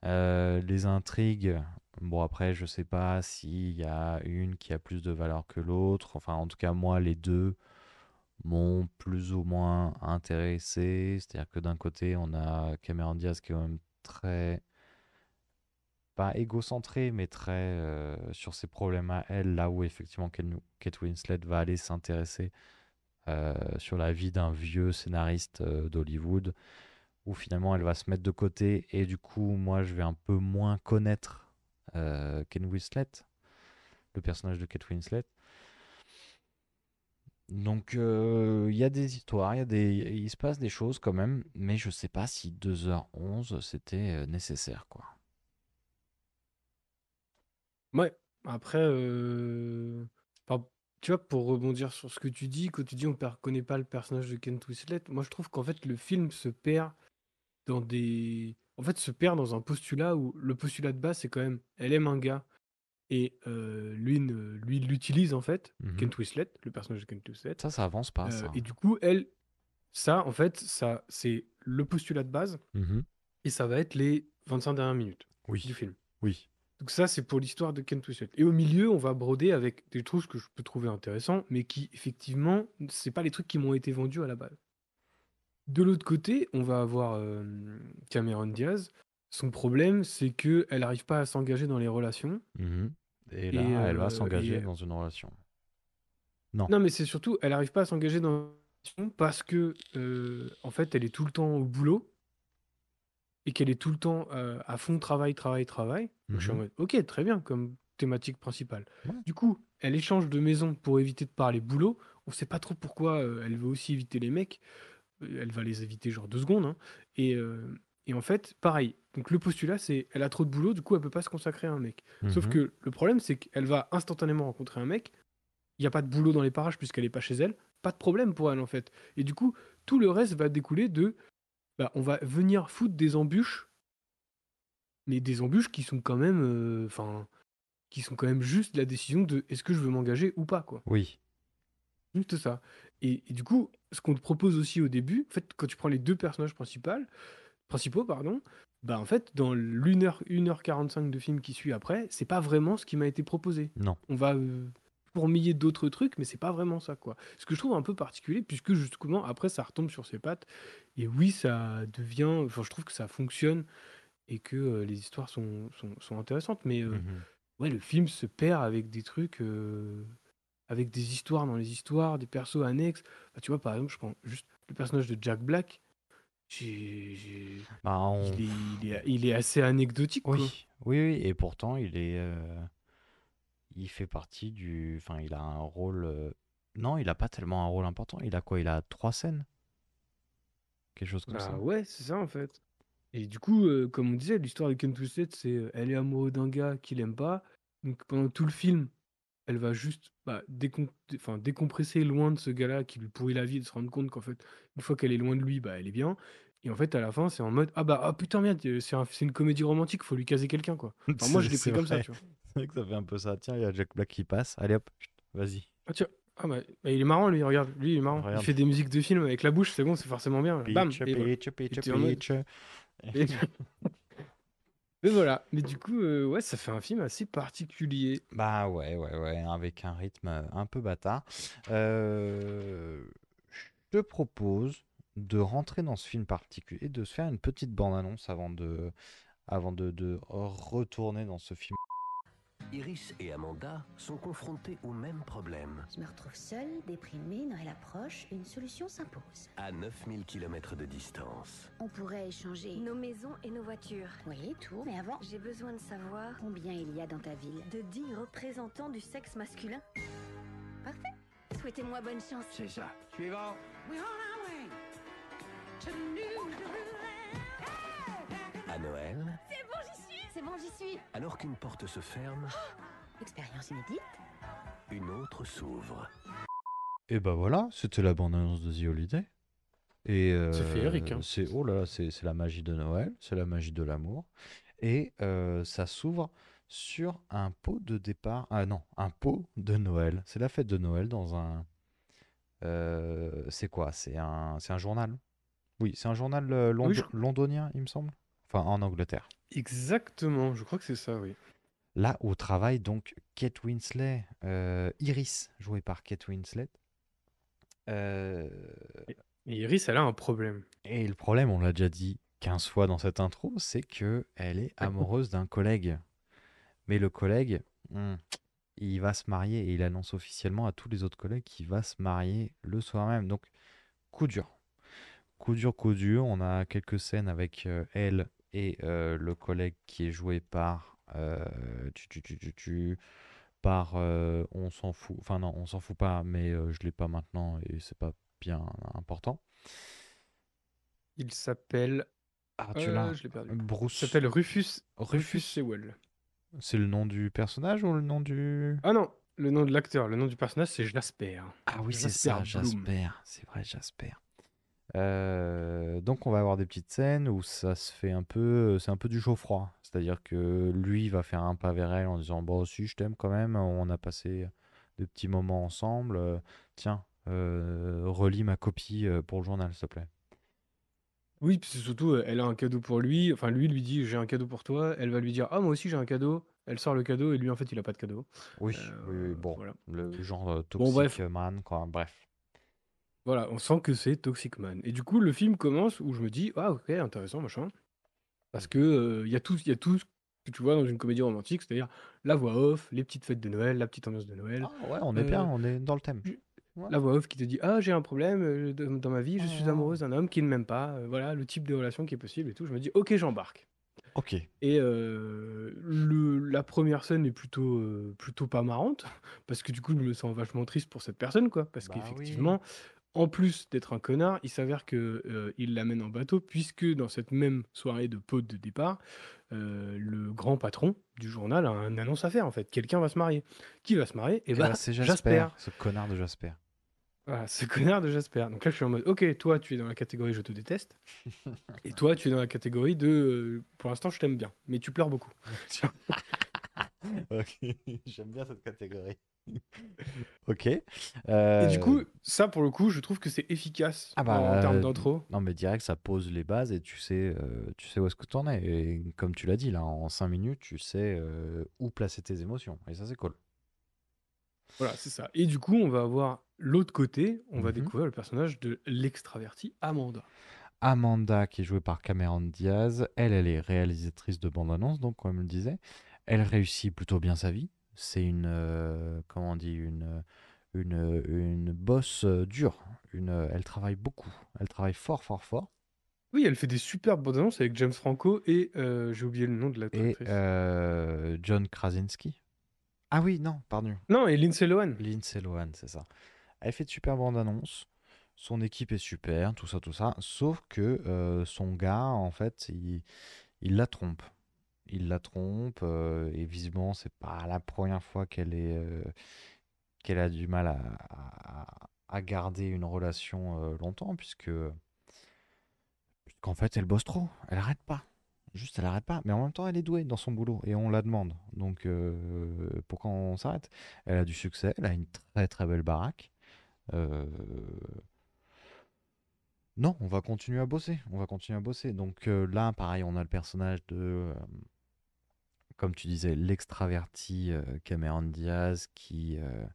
Euh, les intrigues, bon après, je sais pas s'il y a une qui a plus de valeur que l'autre. Enfin, en tout cas, moi, les deux m'ont plus ou moins intéressé. C'est-à-dire que d'un côté, on a Cameron Diaz qui est quand même très, pas égocentré, mais très euh, sur ses problèmes à elle, là où effectivement Kate Winslet va aller s'intéresser euh, sur la vie d'un vieux scénariste euh, d'Hollywood, où finalement elle va se mettre de côté, et du coup, moi, je vais un peu moins connaître Ken Winslet, le personnage de Kate Winslet. Donc, euh, il y a des histoires, il y a se passe des choses quand même, mais je sais pas si 2h11 c'était euh, nécessaire, quoi. ouais. Après, euh, tu vois, pour rebondir sur ce que tu dis, quand tu dis on ne connaît pas le personnage de Kent Winslet, moi je trouve qu'en fait le film se perd dans des... En fait, se perd dans un postulat où le postulat de base, c'est quand même, elle aime un gars, et euh, lui, ne- lui il l'utilise en fait, Mhm. Kent Winslet, le personnage de Kent Winslet. Ça, ça avance pas, Euh, ça. et du coup, elle, ça, en fait, ça, c'est le postulat de base, Mhm. et ça va être les 25 dernières minutes du Oui, film. oui. Donc ça, c'est pour l'histoire de Kent Winslet. Et au milieu, on va broder avec des trucs que je peux trouver intéressants, mais qui, effectivement, c'est pas les trucs qui m'ont été vendus à la base. De l'autre côté, on va avoir euh, Cameron Diaz. Son problème, c'est que elle n'arrive pas à s'engager dans les relations. Mhm. Et Et, là, elle va euh, s'engager et- dans une relation. Non. Non, mais c'est surtout, elle n'arrive pas à s'engager dans les relations parce que, euh, en fait, elle est tout le temps au boulot et qu'elle est tout le temps euh, à fond travail, travail, travail. Donc je suis en Mhm. mode, ok, très bien, comme thématique principale. Ouais. Du coup, elle échange de maison pour éviter de parler boulot. On sait pas trop pourquoi euh, elle veut aussi éviter les mecs. Euh, Elle va les éviter genre deux secondes. hein. Et, euh, et en fait, pareil. Donc le postulat, c'est elle a trop de boulot, du coup, elle peut pas se consacrer à un mec. Sauf Mhm. que le problème, c'est qu'elle va instantanément rencontrer un mec. Il n'y a pas de boulot dans les parages puisqu'elle est pas chez elle. Pas de problème pour elle, en fait. Et du coup, tout le reste va découler de. Bah, on va venir foutre des embûches. Mais des embûches qui sont quand même. euh, Enfin. qui sont quand même juste la décision de est-ce que je veux m'engager ou pas, quoi. Oui. Juste ça. Et, et du coup, ce qu'on te propose aussi au début, en fait, quand tu prends les deux personnages principaux, principaux, pardon, bah en fait, dans l'1 heure, 1h45 de film qui suit après, c'est pas vraiment ce qui m'a été proposé. Non. On va euh, fourmiller d'autres trucs, mais c'est pas vraiment ça, quoi. Ce que je trouve un peu particulier, puisque justement, après, ça retombe sur ses pattes. Et oui, ça devient. Enfin, je trouve que ça fonctionne et que euh, les histoires sont, sont, sont intéressantes, mais. euh, Mhm. ouais, le film se perd avec des trucs, euh, avec des histoires dans les histoires, des persos annexes. Enfin, tu vois, par exemple, je prends juste le personnage de Jack Black. J'ai- j'ai- Bah, on- il, est, il, est, il est assez anecdotique, quoi. Oui, oui, oui, et pourtant il est, euh, il fait partie du, enfin, il a un rôle. euh, Non, il a pas tellement un rôle important. Il a quoi? Il a trois scènes, quelque chose comme Bah ça. ouais, c'est ça en fait. Et du coup, euh, comme on disait, l'histoire de Ken Twisted, c'est euh, elle est amoureuse d'un gars qu'il aime pas. Donc pendant tout le film, elle va juste bah, décom- enfin, décompresser loin de ce gars-là qui lui pourrit la vie et de se rendre compte qu'en fait, une fois qu'elle est loin de lui, bah, elle est bien. Et en fait, à la fin, c'est en mode Ah bah ah, putain, merde, euh, c'est un- une comédie romantique, faut lui caser quelqu'un quoi. Enfin, moi, je l'ai pris comme ça, tu vois. C'est vrai que ça fait un peu ça. Tiens, il y a Jack Black qui passe. Allez hop, vas-y. Ah tiens, ah, bah, bah, il est marrant lui, regarde, lui il est marrant. Regarde. Il fait des musiques de film avec la bouche, c'est bon, c'est forcément bien. Bam Pitch, et voilà. pitch, pitch, Et t'es en mode- pitch. Et... Mais voilà, mais du coup, euh, ouais, ça fait un film assez particulier. Bah ouais, ouais, ouais, avec un rythme euh, un peu bâtard. Euh, je te propose de rentrer dans ce film particulier, de se faire une petite bande-annonce avant de, avant de, de retourner dans ce film. Iris et Amanda sont confrontées au même problème. Je me retrouve seule, déprimée, Noël approche, une solution s'impose. À 9000 km de distance. On pourrait échanger Nos maisons et nos voitures. Oui, tout, mais avant, J'ai besoin de savoir combien il y a dans ta ville de dignes représentants du sexe masculin. Parfait. Souhaitez-moi bonne chance. C'est ça. Suivant. À j'y suis. alors qu'une porte se ferme, Expérience inédite une autre s'ouvre. Et bah voilà, c'était la bande-annonce de The Holiday. Et C'est féerique, euh, hein. c'est oh là là, c'est la magie de Noël, c'est la magie de l'amour. Et euh, ça s'ouvre sur un pot de départ. Ah non, un pot de Noël. C'est la fête de Noël dans un. euh, c'est quoi? C'est un, c'est un journal? Oui, c'est un journal euh, londo- Oui, je- londonien, il me semble. Enfin, en Angleterre. Exactement, je crois que c'est ça, oui. Là où travaille donc Kate Winslet, euh, Iris, jouée par Kate Winslet. Euh, Et Iris, elle a un problème. Et le problème, on l'a déjà dit 15 fois dans cette intro, c'est que elle est amoureuse d'un collègue. Mais le collègue, hmm, il va se marier et il annonce officiellement à tous les autres collègues qu'il va se marier le soir même. Donc, coup dur. Coup dur, coup dur. On a quelques scènes avec euh, elle et euh, le collègue qui est joué par. euh, tu, tu, tu, tu, tu, par. euh, on s'en fout. Enfin, non, on s'en fout pas, mais euh, je l'ai pas maintenant et c'est pas bien important. Il s'appelle. Ah, tu Euh, l'as. je l'ai perdu. Bruce. Il s'appelle Rufus. Rufus Rufus. Sewell. C'est le nom du personnage ou le nom du. Ah non, le nom de l'acteur, le nom du personnage, c'est Jasper. Ah oui, c'est Jasper ça, Bloom. Jasper. C'est vrai, Jasper. Euh, donc on va avoir des petites scènes où ça se fait un peu, c'est un peu du chaud froid. C'est-à-dire que lui va faire un pas vers elle en disant bon si je t'aime quand même, on a passé des petits moments ensemble. euh, tiens, euh, relis ma copie pour le journal s'il te plaît. Oui, puis c'est surtout, elle a un cadeau pour lui. Enfin, lui lui dit j'ai un cadeau pour toi. Elle va lui dire ah moi aussi j'ai un cadeau. Elle sort le cadeau et lui en fait il a pas de cadeau. Oui, oui, oui, bon, voilà. le genre euh, Bon, bref. toxic man quoi. Bref. Voilà, on sent que c'est Toxic Man. Et du coup, le film commence où je me dis, ah ok, intéressant, machin. Parce que euh, il y a tout, il y a tout ce que tu vois dans une comédie romantique, c'est-à-dire la voix off, les petites fêtes de Noël, la petite ambiance de Noël, Ah ouais, on est bien, Euh, on est dans le thème. Ouais. la voix off qui te dit, ah j'ai un problème euh, de- dans ma vie, je suis Oh. amoureuse d'un homme qui ne m'aime pas, euh, voilà le type de relation qui est possible et tout. Je me dis, ok, j'embarque. Ok. Et euh, le, la première scène est plutôt, euh, plutôt pas marrante, parce que du coup, je me sens vachement triste pour cette personne, quoi. Parce Bah qu'effectivement, en plus d'être un connard, il s'avère que euh, il l'amène en bateau, puisque dans cette même soirée de pot de départ, euh, le grand patron du journal a une annonce à faire, en fait. Quelqu'un va se marier. Qui va se marier? Et Et bah, bah, c'est Jasper, ce connard de Jasper. voilà, ce connard de Jasper. Donc là, je suis en mode, ok, toi, tu es dans la catégorie je te déteste. et toi, tu es dans la catégorie de, euh, pour l'instant, je t'aime bien, mais tu pleures beaucoup. Ok, j'aime bien cette catégorie. Ok. Et Euh, du coup, ça, pour le coup, je trouve que c'est efficace ah bah, en termes euh, d'intro. Non, mais direct, ça pose les bases et tu sais, euh, tu sais où est-ce que tu en es. Et comme tu l'as dit, là, en 5 minutes, tu sais euh, où placer tes émotions. Et ça, c'est cool. Voilà, c'est ça. Et du coup, on va avoir l'autre côté, on va Mhm. découvrir le personnage de l'extraverti Amanda. Amanda, qui est jouée par Cameron Diaz, elle, elle est réalisatrice de bande-annonce, donc comme je le disais, elle réussit plutôt bien sa vie. C'est une, euh, comment on dit, une, une, une bosse euh, dure. Une, elle travaille beaucoup. Elle travaille fort, fort, fort. Oui, elle fait des superbes bandes annonces avec James Franco et euh, j'ai oublié le nom de Et l'actrice. euh, John Krasinski. Ah oui, non, pardon. Non, et Lindsay Lohan. Lindsay Lohan, c'est ça. Elle fait de super bandes annonces. Son équipe est super, tout ça, tout ça. Sauf que euh, son gars, en fait, il, il la trompe. Il la trompe et visiblement, c'est pas la première fois qu'elle est qu'elle a du mal à, garder une relation longtemps, puisque puisqu'en fait, elle bosse trop. Elle arrête pas. Juste, elle arrête pas. Mais en même temps, elle est douée dans son boulot et on la demande. Donc, pourquoi on s'arrête? Elle a du succès, elle a une très très belle baraque. Non, on va continuer à bosser. On va continuer à bosser. Donc là, pareil, on a le personnage de, comme tu disais, l'extraverti euh, Cameron Diaz qui, euh,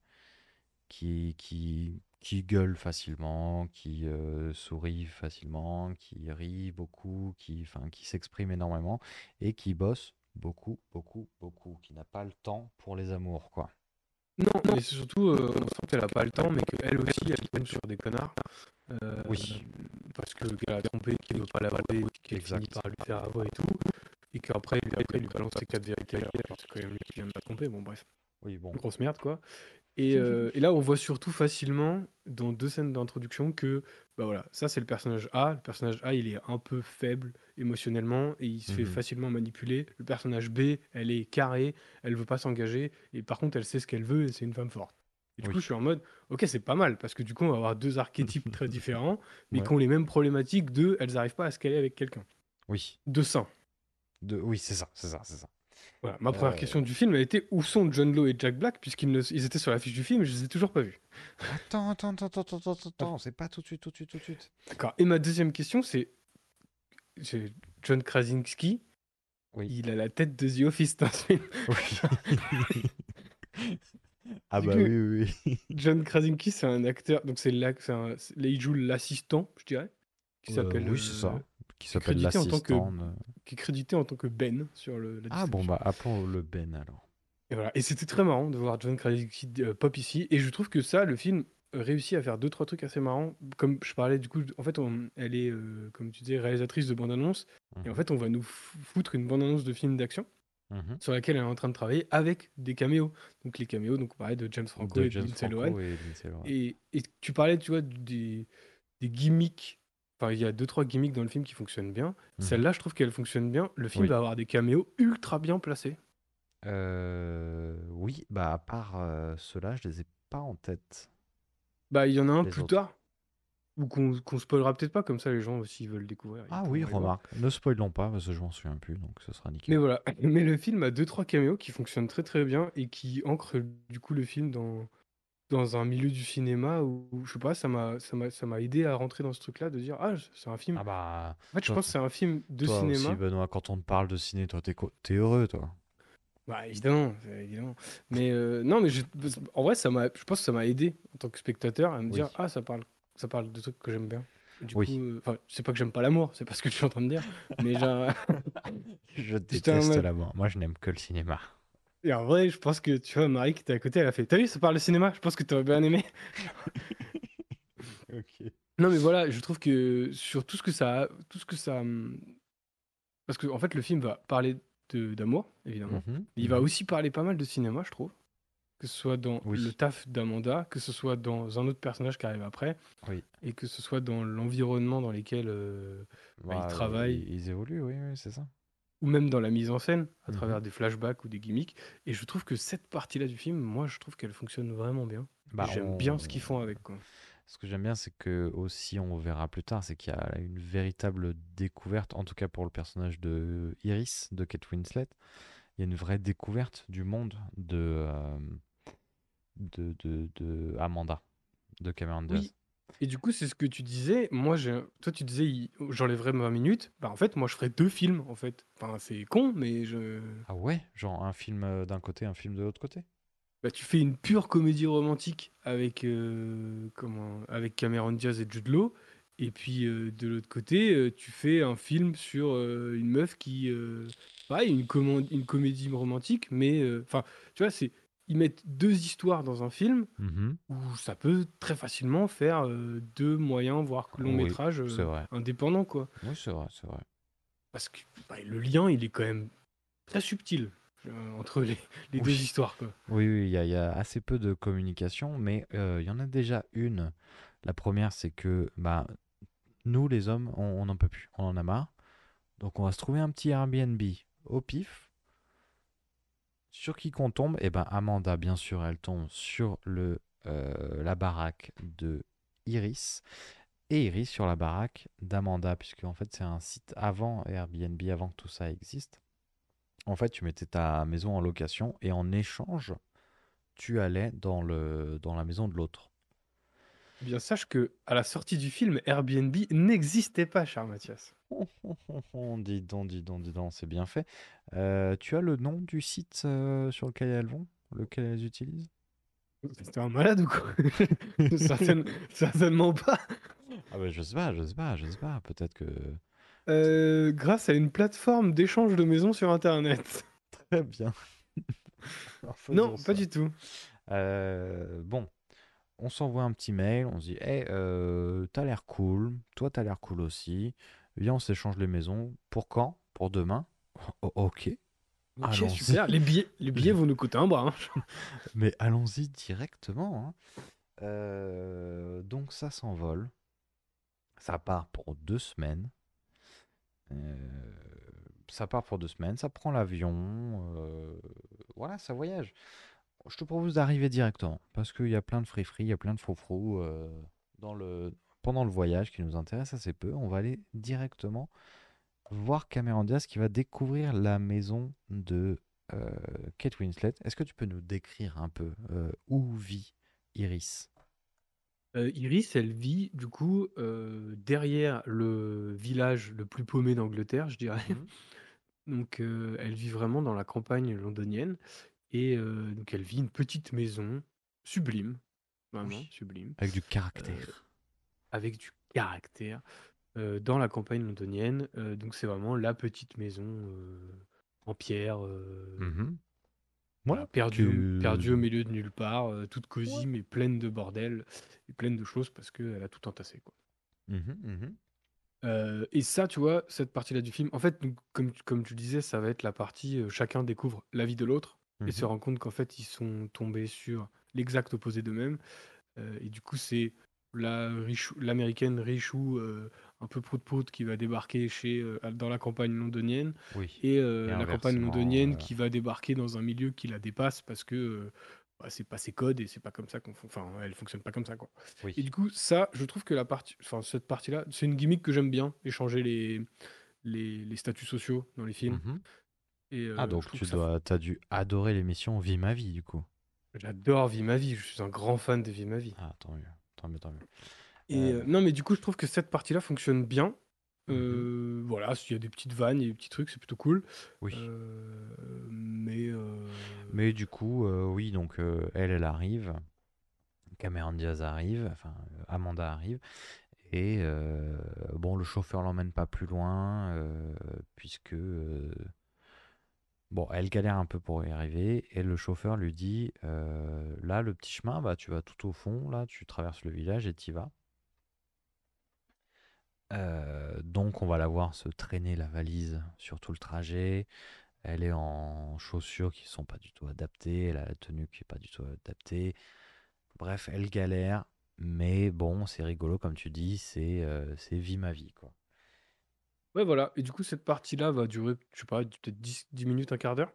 qui, qui, qui gueule facilement, qui euh, sourit facilement, qui rit beaucoup, qui, enfin, qui s'exprime énormément et qui bosse beaucoup, beaucoup, beaucoup, qui n'a pas le temps pour les amours, quoi. Non, mais c'est surtout, euh, on sent qu'elle a pas le temps, mais qu'elle aussi, elle tombe sur des connards. euh, Oui. Parce que qu'elle a trompé, qu'il ne veut pas l'avouer, qu'elle finit par lui faire avouer et tout. Et qu'après, après, il lui balance ses quatre vérités, alors que c'est quand même lui qui vient de la tromper. Bon, bref. Oui, bon. Grosse merde, quoi. Et, euh, et là, on voit surtout facilement, dans deux scènes d'introduction, que bah voilà, ça c'est le personnage A. Le personnage A, il est un peu faible émotionnellement et il se fait Mhm. facilement manipuler. Le personnage B, elle est carrée, elle veut pas s'engager et par contre, elle sait ce qu'elle veut et c'est une femme forte. Et du Oui. coup, je suis en mode, ok, c'est pas mal parce que du coup, on va avoir deux archétypes très différents, mais Ouais. qui ont les mêmes problématiques de elles n'arrivent pas à se caler avec quelqu'un. Oui. De ça. De... Oui, c'est ça, c'est ça, c'est ça. Voilà. Ma première Euh, question du film a été où sont John Lowe et Jack Black puisqu'ils ne- ils étaient sur la fiche du film et je les ai toujours pas vus. Attends, attends, attends, attends, attends, attends, attends, c'est pas tout de suite, tout de suite, tout de suite. D'accord. Et ma deuxième question, c'est John Krasinski. Oui. Il a la tête de The Office dans ce film. Oui. ah bah oui, oui. John Krasinski, c'est un acteur. Donc, c'est là, c'est un- il joue l'assistant, je dirais. Qui Euh, s'appelle. oui, c'est ça. Qui s'appelle que- l'assistant. Qui est crédité en tant que Ben sur le, la Ah bon, bah appelons le Ben alors. Et voilà. Et c'était très marrant de voir John Krasinski euh, pop ici. Et je trouve que ça, le film réussit à faire deux, trois trucs assez marrants. Comme je parlais, du coup, en fait, on- elle est, euh, comme tu disais, réalisatrice de bande-annonce. Et en Mhm. fait, on va nous foutre une bande-annonce de film d'action. Mhm. sur laquelle elle est en train de travailler avec des caméos. Donc les caméos, donc pareil, de James Franco De et de James Franco et. Et, et tu parlais, tu vois, des, des gimmicks. Enfin, il y a deux, trois gimmicks dans le film qui fonctionnent bien. Mhm. Celle-là, je trouve qu'elle fonctionne bien. Le film Oui. va avoir des caméos ultra bien placés. Euh, oui, bah à part euh, ceux-là, je les ai pas en tête. Bah, il y en a un Les plus autres. tard. Ou qu'on spoilera peut-être pas, comme ça les gens, s'ils veulent découvrir. Ah oui, remarque. Ne spoilons pas parce que je m'en souviens plus, donc ce sera nickel. Mais voilà. Mais le film a deux, trois caméos qui fonctionnent très très bien et qui ancrent du coup le film dans, dans un milieu du cinéma où, où, je sais pas, ça m'a ça m'a ça m'a aidé à rentrer dans ce truc-là, de dire ah c'est un film. Ah bah, En fait, je toi, pense que c'est un film de toi cinéma. aussi, Benoît, quand on te parle de ciné, toi, t'es t'es heureux, toi. Bah évidemment, évidemment. Mais euh, non, mais je- en vrai, ça m'a, je pense que ça m'a aidé en tant que spectateur à me Oui. dire ah ça parle, ça parle de trucs que j'aime bien. Du Oui. coup, euh, c'est pas que j'aime pas l'amour, c'est pas ce que je suis en train de dire. Mais genre, Je déteste l'amour. Moi, je n'aime que le cinéma. Et en vrai, je pense que tu vois Marie qui était à côté, elle a fait. T'as vu, ça parle de cinéma. Je pense que t'aurais bien aimé. Ok. Non, mais voilà, je trouve que sur tout ce que ça, tout ce que ça, hum, parce que en fait, le film va parler d'amour, évidemment. Mhm, Il va mhm. aussi parler pas mal de cinéma, je trouve. Que ce soit dans Oui. le taf d'Amanda, que ce soit dans un autre personnage qui arrive après, Oui. et que ce soit dans l'environnement dans lequel euh, bah, Bah, il travaille, Ils, ils évoluent, oui, oui, c'est ça. Ou même dans la mise en scène, à Mhm. travers des flashbacks ou des gimmicks. Et je trouve que cette partie-là du film, moi, je trouve qu'elle fonctionne vraiment bien. Bah, J'aime on- bien ce qu'ils font avec. Quoi. Ce que j'aime bien, c'est que aussi, on verra plus tard, c'est qu'il y a une véritable découverte, en tout cas pour le personnage de Iris, de Kate Winslet. Il y a une vraie découverte du monde de, euh, de, de, de Amanda, de Cameron Diaz. Oui. Et du coup, c'est ce que tu disais. Moi, toi, tu disais, il- j'enlèverais 20 minutes. Bah, en fait, moi, je ferais deux films, en fait. Enfin, c'est con, mais je. Ah ouais, genre un film euh, d'un côté, un film de l'autre côté? Bah, tu fais une pure comédie romantique avec, euh, comment, avec Cameron Diaz et Jude Law. Et puis, euh, de l'autre côté, euh, tu fais un film sur euh, une meuf qui. euh, pareil, une, comman- une comédie romantique, mais. euh, Enfin, tu vois, c'est ils mettent deux histoires dans un film Mhm. où ça peut très facilement faire euh, deux moyens, voire long Oui, métrages euh, indépendants, quoi. Oui, c'est vrai, c'est vrai. Parce que bah, le lien, il est quand même très subtil euh, entre les, les deux histoires, quoi. Oui, oui, il y, a- il y a assez peu de communication, mais il y en a déjà une. La première, c'est que bah, nous, les hommes, on n'en peut plus, on en a marre. Donc, on va se trouver un petit Airbnb au pif. Sur qui qu'on tombe Eh ben, Amanda, bien sûr, elle tombe sur le, euh, la baraque de Iris. Et Iris sur la baraque d'Amanda, puisque en fait, c'est un site avant Airbnb, avant que tout ça existe. En fait, tu mettais ta maison en location et en échange, tu allais dans, la maison de l'autre. Eh Bien, sache que à la sortie du film, Airbnb n'existait pas, cher Mathias. dis donc, dis donc, dis donc, c'est bien fait. Euh, tu as le nom du site euh, sur lequel elles vont, lequel elles utilisent? C'était un malade ou quoi? Certaine- Certainement pas. Ah bah, je sais pas, je sais pas, je sais pas. Peut-être que. Euh, grâce à une plateforme d'échange de maisons sur Internet. Très bien. non, pas du tout. Euh, bon, on s'envoie un petit mail, on se dit, hey, euh, t'as l'air cool, toi t'as l'air cool aussi. Viens, on s'échange les maisons. Pour quand? Pour demain? Oh, Ok. Super. Les billets, les billets vont nous coûter un bras. hein. Mais allons-y directement. hein. Euh, donc ça s'envole. Ça part pour deux semaines. Euh, ça part pour deux semaines. Ça prend l'avion. euh, voilà, ça voyage. Je te propose d'arriver directement. Parce qu'il y a plein de free-free, il y a plein de froufrous euh, dans le, pendant le voyage qui nous intéresse assez peu. On va aller directement voir Cameron Diaz qui va découvrir la maison de euh, Kate Winslet. Est-ce que tu peux nous décrire un peu euh, où vit Iris? Euh, Iris, elle vit du coup derrière le village le plus paumé d'Angleterre, je dirais. Donc, euh, elle vit vraiment dans la campagne londonienne. Et donc, elle vit une petite maison sublime, vraiment Oui. sublime, Avec du caractère. Avec du caractère, euh, dans la campagne londonienne. Euh, donc, c'est vraiment la petite maison euh, en pierre, Mhm. voilà, perdue, perdue au milieu de nulle part, toute cosy, mais pleine de bordel et pleine de choses parce qu'elle a tout entassé, quoi. Mhm. Euh, et ça, tu vois, cette partie-là du film, en fait, donc, comme, tu- comme tu disais, ça va être la partie chacun découvre la vie de l'autre et se rend compte qu'en fait, ils sont tombés sur l'exact opposé d'eux-mêmes. Et du coup, c'est la richou- l'américaine Richou, euh, un peu prout-prout, qui va débarquer chez, euh, dans la campagne londonienne. Oui. Et euh, Et la campagne inversement, londonienne euh, qui va débarquer dans un milieu qui la dépasse parce que euh, bah, c'est pas ses codes et c'est pas comme ça qu'on fon- enfin elle fonctionne pas comme ça quoi. Oui. Et du coup ça je trouve que la partie enfin cette partie là c'est une gimmick que j'aime bien échanger les, les les statuts sociaux dans les films. Mhm. Et euh, Ah, je donc trouve tu que ça- dois, as dû adorer l'émission Vie ma vie, du coup. j'adore Vie ma vie, je suis un grand fan de Vie ma vie. Ah, tant mieux, tant mieux, tant mieux. Et Euh, euh, non mais du coup je trouve que cette partie là fonctionne bien. Mhm. Euh, voilà, s'il y a des petites vannes, il y a des petits trucs, c'est plutôt cool. Oui. Euh, mais Mais du coup, oui, donc elle, elle arrive. Cameron Diaz arrive, enfin Amanda arrive. Et bon, le chauffeur l'emmène pas plus loin, puisque. Bon, elle galère un peu pour y arriver. Et le chauffeur lui dit euh, Là, le petit chemin, bah, tu vas tout au fond, là, tu traverses le village et t'y vas. Euh, donc, on va la voir se traîner la valise sur tout le trajet. Elle est en chaussures qui sont pas du tout adaptées. Elle a la tenue qui est pas du tout adaptée. Bref, elle galère. Mais bon, c'est rigolo, comme tu dis. C'est euh, c'est vie ma vie, quoi. Ouais, voilà. Et du coup, cette partie-là va durer, je sais pas, peut-être 10, 10 minutes, un quart d'heure.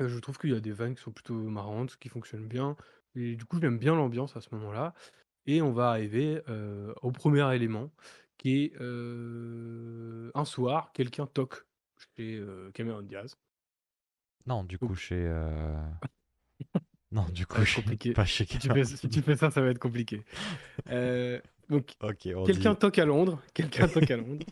Euh, je trouve qu'il y a des vannes qui sont plutôt marrantes, qui fonctionnent bien. Et du coup, j'aime bien l'ambiance à ce moment-là. Et on va arriver euh, au premier élément, qui est euh, un soir, quelqu'un toque chez euh, Cameron Diaz. Non, du coup, chez. euh, Non, du Ça coup, être chez- compliqué. pas chez si, tu fais, si tu fais ça, ça va être compliqué. Euh, donc, Ok, on quelqu'un toque à Londres. Quelqu'un toque à Londres.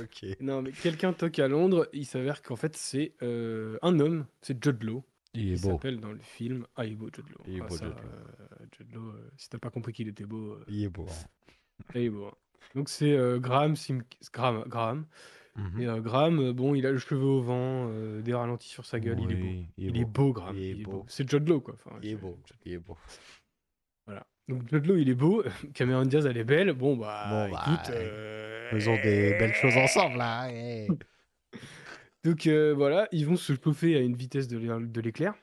Ok. Non, mais quelqu'un toque à Londres. Il s'avère qu'en fait, c'est euh, un homme. C'est Judd Law. Il beau. s'appelle dans le film. Ah, il est beau, Judd Law. Il est Ah, beau, ça, Judd Law. euh, Judd Law, euh, si t'as pas compris qu'il était beau, Il est beau. hein. il est beau. hein. Donc, c'est Graham, Sim- Graham, Graham Mhm. Et Graham, bon, il a le cheveu au vent, des ralentis sur sa gueule, il est beau. Il est beau, Graham. Il est Il beau. C'est Judd Law, quoi. Enfin, Il est beau. Il est beau. Voilà. Donc Judd Law, il est beau. Cameron Diaz, elle est belle. Bon, bah, Bon, bah, écoute. Faisons des belles choses ensemble, là. eh. Donc euh, voilà, ils vont se chauffer à une vitesse de l'é- de l'éclair.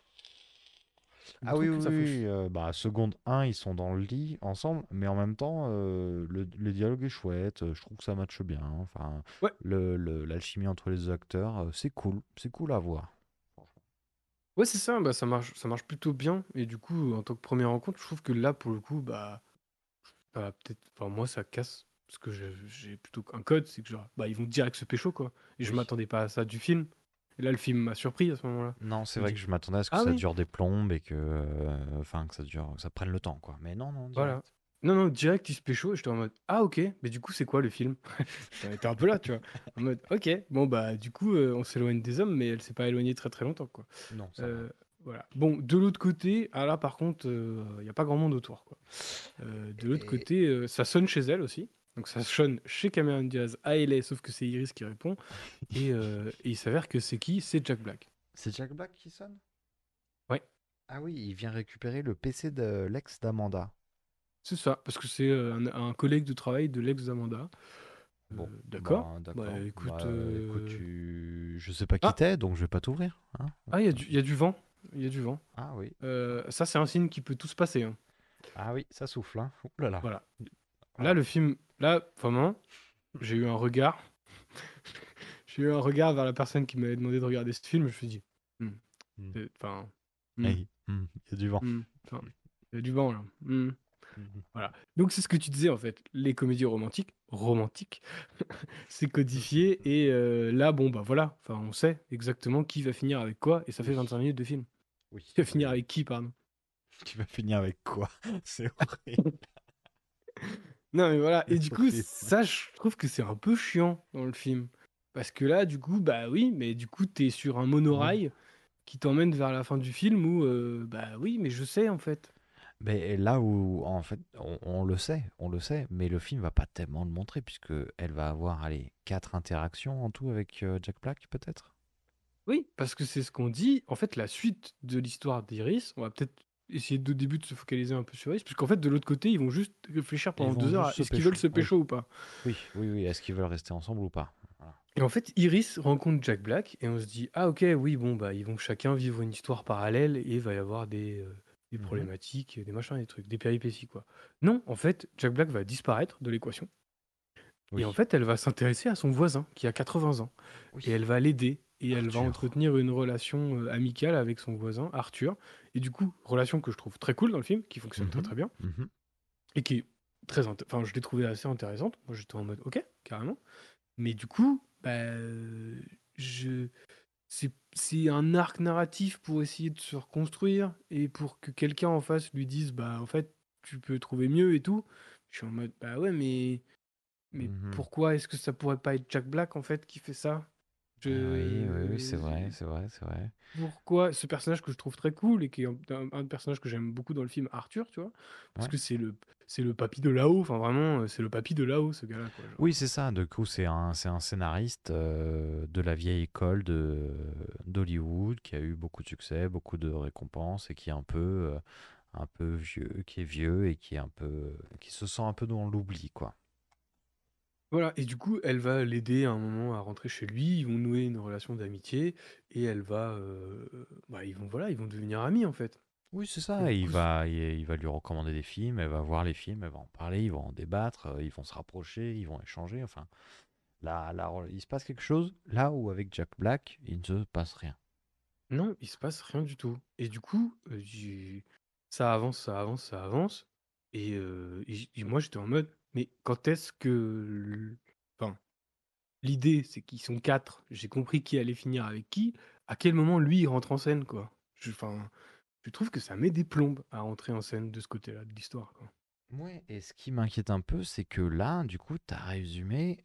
Ah oui, oui, oui. euh, bah, seconde 1, ils sont dans le lit ensemble, mais en même temps, euh, le, le dialogue est chouette. Je trouve que ça matche bien. Enfin, Ouais. le, le- l'alchimie entre les acteurs, euh, c'est cool. C'est cool à voir. Ouais, c'est ça, bah, ça marche, ça marche plutôt bien. Et du coup, en tant que première rencontre, je trouve que là, pour le coup, bah, bah, peut-être, enfin, moi, ça casse. Parce que j'ai plutôt un code, c'est que genre, bah, ils vont direct se pécho, quoi. Et je Oui. m'attendais pas à ça du film. Et là, le film m'a surpris à ce moment-là. Non, c'est vrai que je m'attendais à ce que ah ça oui. dure des plombes et que, euh, enfin, que ça dure, que ça prenne le temps, quoi. Mais non, non. Voilà. direct. Non, non, direct, il se pécho. Et j'étais en mode, ah, ok, mais du coup, c'est quoi le film? Étais un peu là, tu vois. En mode, ok, bon, bah, du coup, euh, on s'éloigne des hommes, mais elle s'est pas éloignée très très longtemps, quoi. Non, ça. Euh, voilà. Bon, de l'autre côté, ah là par contre, il n'y a pas grand monde autour. Quoi. De l'autre Et- côté, ça sonne chez elle aussi. Donc ça sonne chez Cameron Diaz à LA, sauf que c'est Iris qui répond. Et, euh, et il s'avère que c'est qui? C'est Jack Black. C'est Jack Black qui sonne? Ouais. Ah oui, il vient récupérer le PC de l'ex d'Amanda. C'est ça, parce que c'est euh, un, un collègue de travail de l'ex d'Amanda. Euh, Bon, D'accord. bah. Bah, écoute, Bah, euh, écoute, tu... je sais pas qui Ah. t'es, donc je vais pas t'ouvrir. hein. Ah, il y, a du- il y a du vent. Il y a du vent. Ah oui. Ça, c'est un signe qui peut tout se passer. hein. Ah oui, ça souffle. Hein. Ouh là là. Voilà. Là, le film, là, vraiment, j'ai eu un regard. j'ai eu un regard vers la personne qui m'avait demandé de regarder ce film. Je me suis dit, hmm, Hmm. enfin, hmm, hmm, Il y a du vent. enfin, il y a du vent là. Voilà. Donc c'est ce que tu disais en fait. Les comédies romantiques, romantiques, c'est codifié et euh, là, bon bah voilà. Enfin, on sait exactement qui va finir avec quoi et ça fait 25 minutes de film. Oui. Qui va finir avec qui, pardon. Tu vas finir avec quoi? C'est horrible. Non, mais voilà. Et du coup, ça, je trouve que c'est un peu chiant dans le film. Parce que là, du coup, bah oui, mais du coup, t'es sur un monorail qui t'emmène vers la fin du film où, euh, bah oui, mais je sais en fait. Mais là où, en fait, on, on le sait, on le sait, mais le film va pas tellement le montrer puisque elle va avoir, allez, quatre interactions en tout avec euh, Jack Black, peut-être? Oui, parce que c'est ce qu'on dit. En fait, la suite de l'histoire d'Iris, on va peut-être essayer de début de se focaliser un peu sur Iris, puisqu'en fait, de l'autre côté, ils vont juste réfléchir pendant deux heures à est-ce qu'ils veulent se pécho, pécho ou pas. Oui, oui, oui. Est-ce qu'ils veulent rester ensemble ou pas Voilà. Et en fait, Iris rencontre Jack Black et on se dit ah ok oui bon bah ils vont chacun vivre une histoire parallèle et il va y avoir des, euh, des Mhm. problématiques, des machins, des trucs, des péripéties quoi. Non, en fait, Jack Black va disparaître de l'équation Oui. et en fait elle va s'intéresser à son voisin qui a 80 ans Oui. et elle va l'aider et elle va entretenir une relation euh, amicale avec son voisin Arthur et du coup relation que je trouve très cool dans le film qui fonctionne très Mhm. très bien Mhm. et qui est très enfin je l'ai trouvé assez intéressante moi j'étais en mode ok carrément mais du coup bah je c'est c'est un arc narratif pour essayer de se reconstruire et pour que quelqu'un en face lui dise bah en fait tu peux trouver mieux et tout je suis en mode bah ouais mais mais Mhm. pourquoi est-ce que ça pourrait pas être Jack Black en fait qui fait ça? Je- Oui, oui, oui, c'est vrai, c'est vrai, c'est vrai. pourquoi ce personnage que je trouve très cool et qui est un, personnage que j'aime beaucoup dans le film Arthur tu vois? Parce Ouais. que c'est le c'est le papy de là-haut enfin vraiment euh, c'est le papy de là-haut ce gars-là. Oui, c'est ça. Du coup, c'est un, c'est un scénariste euh, de la vieille école de d'Hollywood qui a eu beaucoup de succès, beaucoup de récompenses et qui est un peu, euh, un peu vieux, qui est vieux et qui est un peu, qui se sent un peu dans l'oubli, quoi. Voilà, et du coup, elle va l'aider à un moment à rentrer chez lui, ils vont nouer une relation d'amitié, et elle va... euh, bah, ils vont, voilà, ils vont devenir amis, en fait. Oui, c'est ça. Et du il coup, va, il, il va lui recommander des films, elle va voir les films, elle va en parler, ils vont en débattre, euh, ils vont se rapprocher, ils vont échanger. Enfin, là, là, il se passe quelque chose là où avec Jack Black, il ne se passe rien. Non, il se passe rien du tout. Et du coup, euh, j'ai- ça avance, ça avance, ça avance, et, et j- et moi, j'étais en mode, mais quand est-ce que... l'idée, c'est qu'ils sont quatre, j'ai compris qui allait finir avec qui, à quel moment lui, il rentre en scène, quoi? Je, enfin, je trouve que ça met des plombes à rentrer en scène de ce côté-là de l'histoire. Ouais, et ce qui m'inquiète un peu, c'est que là, du coup, tu as résumé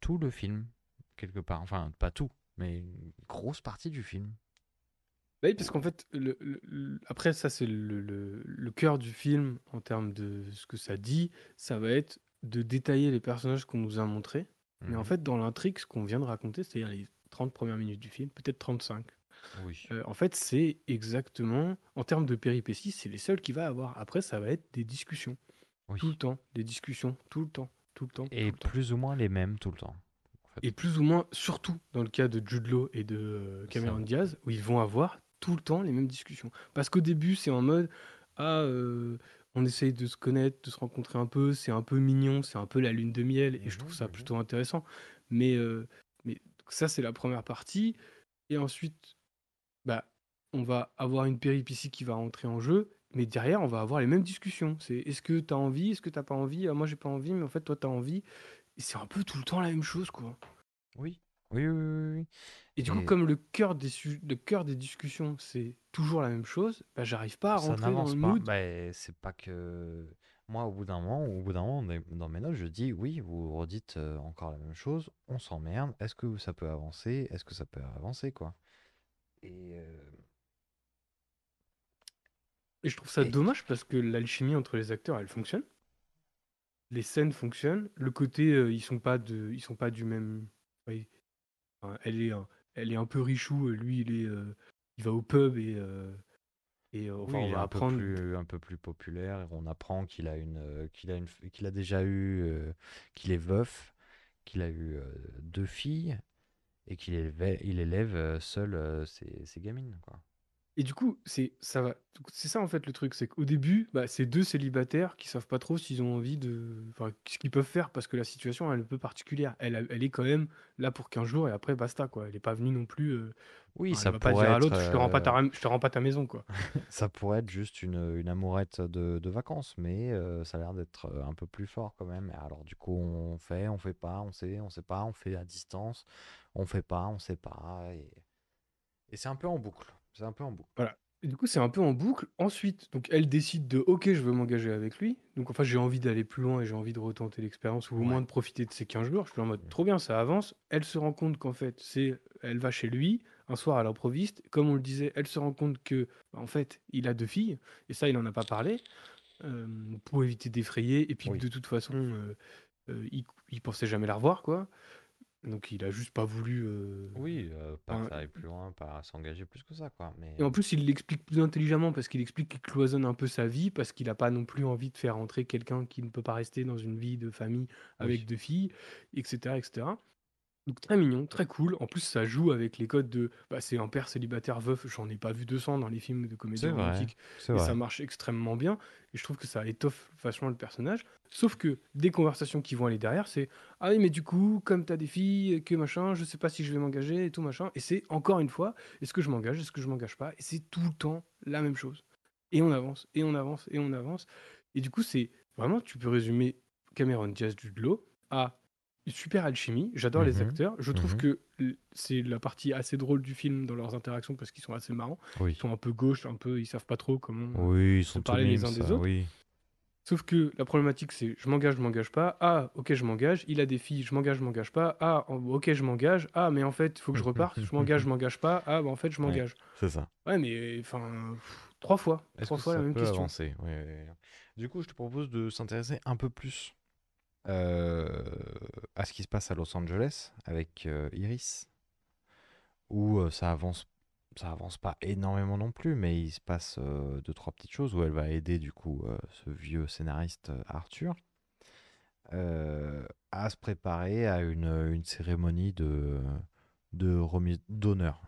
tout le film, quelque part. Enfin, pas tout, mais une grosse partie du film. Bah Oui, parce qu'en fait, le, le- le- après, ça, c'est le, le- le cœur du film en termes de ce que ça dit. Ça va être de détailler les personnages qu'on nous a montrés Mais en Mhm. fait, dans l'intrigue, ce qu'on vient de raconter, c'est-à-dire les 30 premières minutes du film, peut-être 35, Oui. euh, en fait, c'est exactement, en termes de péripéties, c'est les seuls qu'il va avoir. Après, ça va être des discussions. Tout le temps, des discussions, tout le temps, tout le temps. Et tout le temps. plus ou moins les mêmes tout le temps. Et plus ou moins, surtout dans le cas de Jude Law et de euh, Cameron Diaz, où ils vont avoir tout le temps les mêmes discussions. Parce qu'au début, c'est en mode Ah, euh, on essaye de se connaître, de se rencontrer un peu, c'est un peu mignon, c'est un peu la lune de miel, et je trouve ça plutôt intéressant. Mais, euh, mais ça, c'est la première partie. Et ensuite, bah, on va avoir une péripétie qui va rentrer en jeu, mais derrière, on va avoir les mêmes discussions. C'est est-ce que tu as envie, est-ce que tu pas envie? Ah, Moi, j'ai pas envie, mais en fait, toi, tu as envie. Et c'est un peu tout le temps la même chose, quoi. Oui. Oui, oui, oui, oui. Et du coup, Et- comme le cœur des, su- le cœur des discussions, c'est toujours la même chose, bah, j'arrive pas à ça rentrer dans n'avance le pas. mood. Bah, c'est pas que moi, au bout d'un moment, au bout d'un moment, dans mes- dans mes notes, je dis oui, vous redites euh, encore la même chose, on s'emmerde. Est-ce que ça peut avancer Est-ce que ça peut avancer, quoi? Et euh, Et je trouve ça Et- dommage parce que l'alchimie entre les acteurs, elle fonctionne. Les scènes fonctionnent. Le côté, euh, ils sont pas de, ils sont pas du même. oui. Elle est, un- elle est un peu richou. euh, Lui, il est, euh, il va au pub et, euh, et enfin, oui, on va un peu apprendre. plus, un peu plus populaire. On apprend qu'il a une, qu'il a une, qu'il a déjà eu, qu'il est veuf, qu'il a eu deux filles et qu'il élève, il élève seul ses, ses gamines, quoi. Et du coup, c'est ça va. C'est ça en fait le truc, c'est qu'au début, bah, c'est deux célibataires qui savent pas trop s'ils ont envie de, enfin, ce qu'ils peuvent faire parce que la situation elle est un peu particulière. Elle, a- elle est quand même là pour 15 jours et après basta quoi. Elle est pas venue non plus. euh, Oui, enfin, ça elle va pas pourrait dire à être, l'autre, je te rends pas ta, euh, ram- je te rends pas ta maison quoi. Ça pourrait être juste une, une amourette de, de vacances, mais euh, ça a l'air d'être euh, un peu plus fort quand même. Et Alors du coup, on fait, on fait pas, on sait, on sait pas, on fait à distance, on fait pas, on sait pas, et, et c'est un peu en boucle. C'est un peu en boucle. Voilà. Et du coup, c'est un peu en boucle. Ensuite, donc elle décide de OK, je veux m'engager avec lui. Donc enfin, j'ai envie d'aller plus loin et j'ai envie de retenter l'expérience ou au moins de profiter de ces 15 jours. Je suis en mode trop bien, ça avance. Elle se rend compte qu'en fait, c'est elle va chez lui un soir à l'improviste. Comme on le disait, elle se rend compte que bah, en fait, il a deux filles et ça, il en a pas parlé euh, pour éviter d'effrayer et puis de toute façon, euh, euh, il, il pensait jamais la revoir quoi. Donc il a juste pas voulu. euh, Oui, euh, pas enfin, aille plus loin, pas s'engager plus que ça, quoi. Mais et en plus, il l'explique plus intelligemment parce qu'il explique qu'il cloisonne un peu sa vie, parce qu'il n'a pas non plus envie de faire entrer quelqu'un qui ne peut pas rester dans une vie de famille avec Oui. deux filles, etc., etc. Donc très mignon, très cool. En plus, ça joue avec les codes de bah, c'est un père célibataire veuf. J'en ai pas vu 200 dans les films de comédie C'est vrai, romantique. c'est Et vrai. ça marche extrêmement bien. Et je trouve que ça étoffe vachement le personnage. Sauf que des conversations qui vont aller derrière, c'est Ah oui, mais du coup, comme t'as des filles, que machin, je sais pas si je vais m'engager et tout machin. Et c'est encore une fois, est-ce que je m'engage, est-ce que je m'engage pas? Et c'est tout le temps la même chose. Et on avance, et on avance, et on avance. Et du coup, c'est vraiment, tu peux résumer Cameron Diaz Law à super alchimie. J'adore les Mhm, acteurs. Je trouve mhm. que l- c'est la partie assez drôle du film dans leurs interactions parce qu'ils sont assez marrants. Oui. Ils sont un peu gauche, un peu, ils savent pas trop comment Oui, ils se sont parler les mimes, uns des ça, autres. oui. Sauf que la problématique, c'est je m'engage, je m'engage pas. Ah, ok, je m'engage. Il a des filles, je m'engage, je m'engage pas. Ah, en- ok, je m'engage. Ah, mais en fait, il faut que je reparte. Je m'engage, je m'engage pas. Ah, bah en fait, je Ouais, m'engage. c'est ça. Ouais, mais enfin, pff, trois fois. Est-ce Trois que fois ça la même peut question. avancer? Ouais, ouais, ouais. Du coup, je te propose de s'intéresser un peu plus euh, à ce qui se passe à Los Angeles avec euh, Iris, où euh, ça avance, ça avance pas énormément non plus, mais il se passe deux trois petites choses où elle va aider du coup ce vieux scénariste Arthur à se préparer à une, une cérémonie de de remise d'honneur,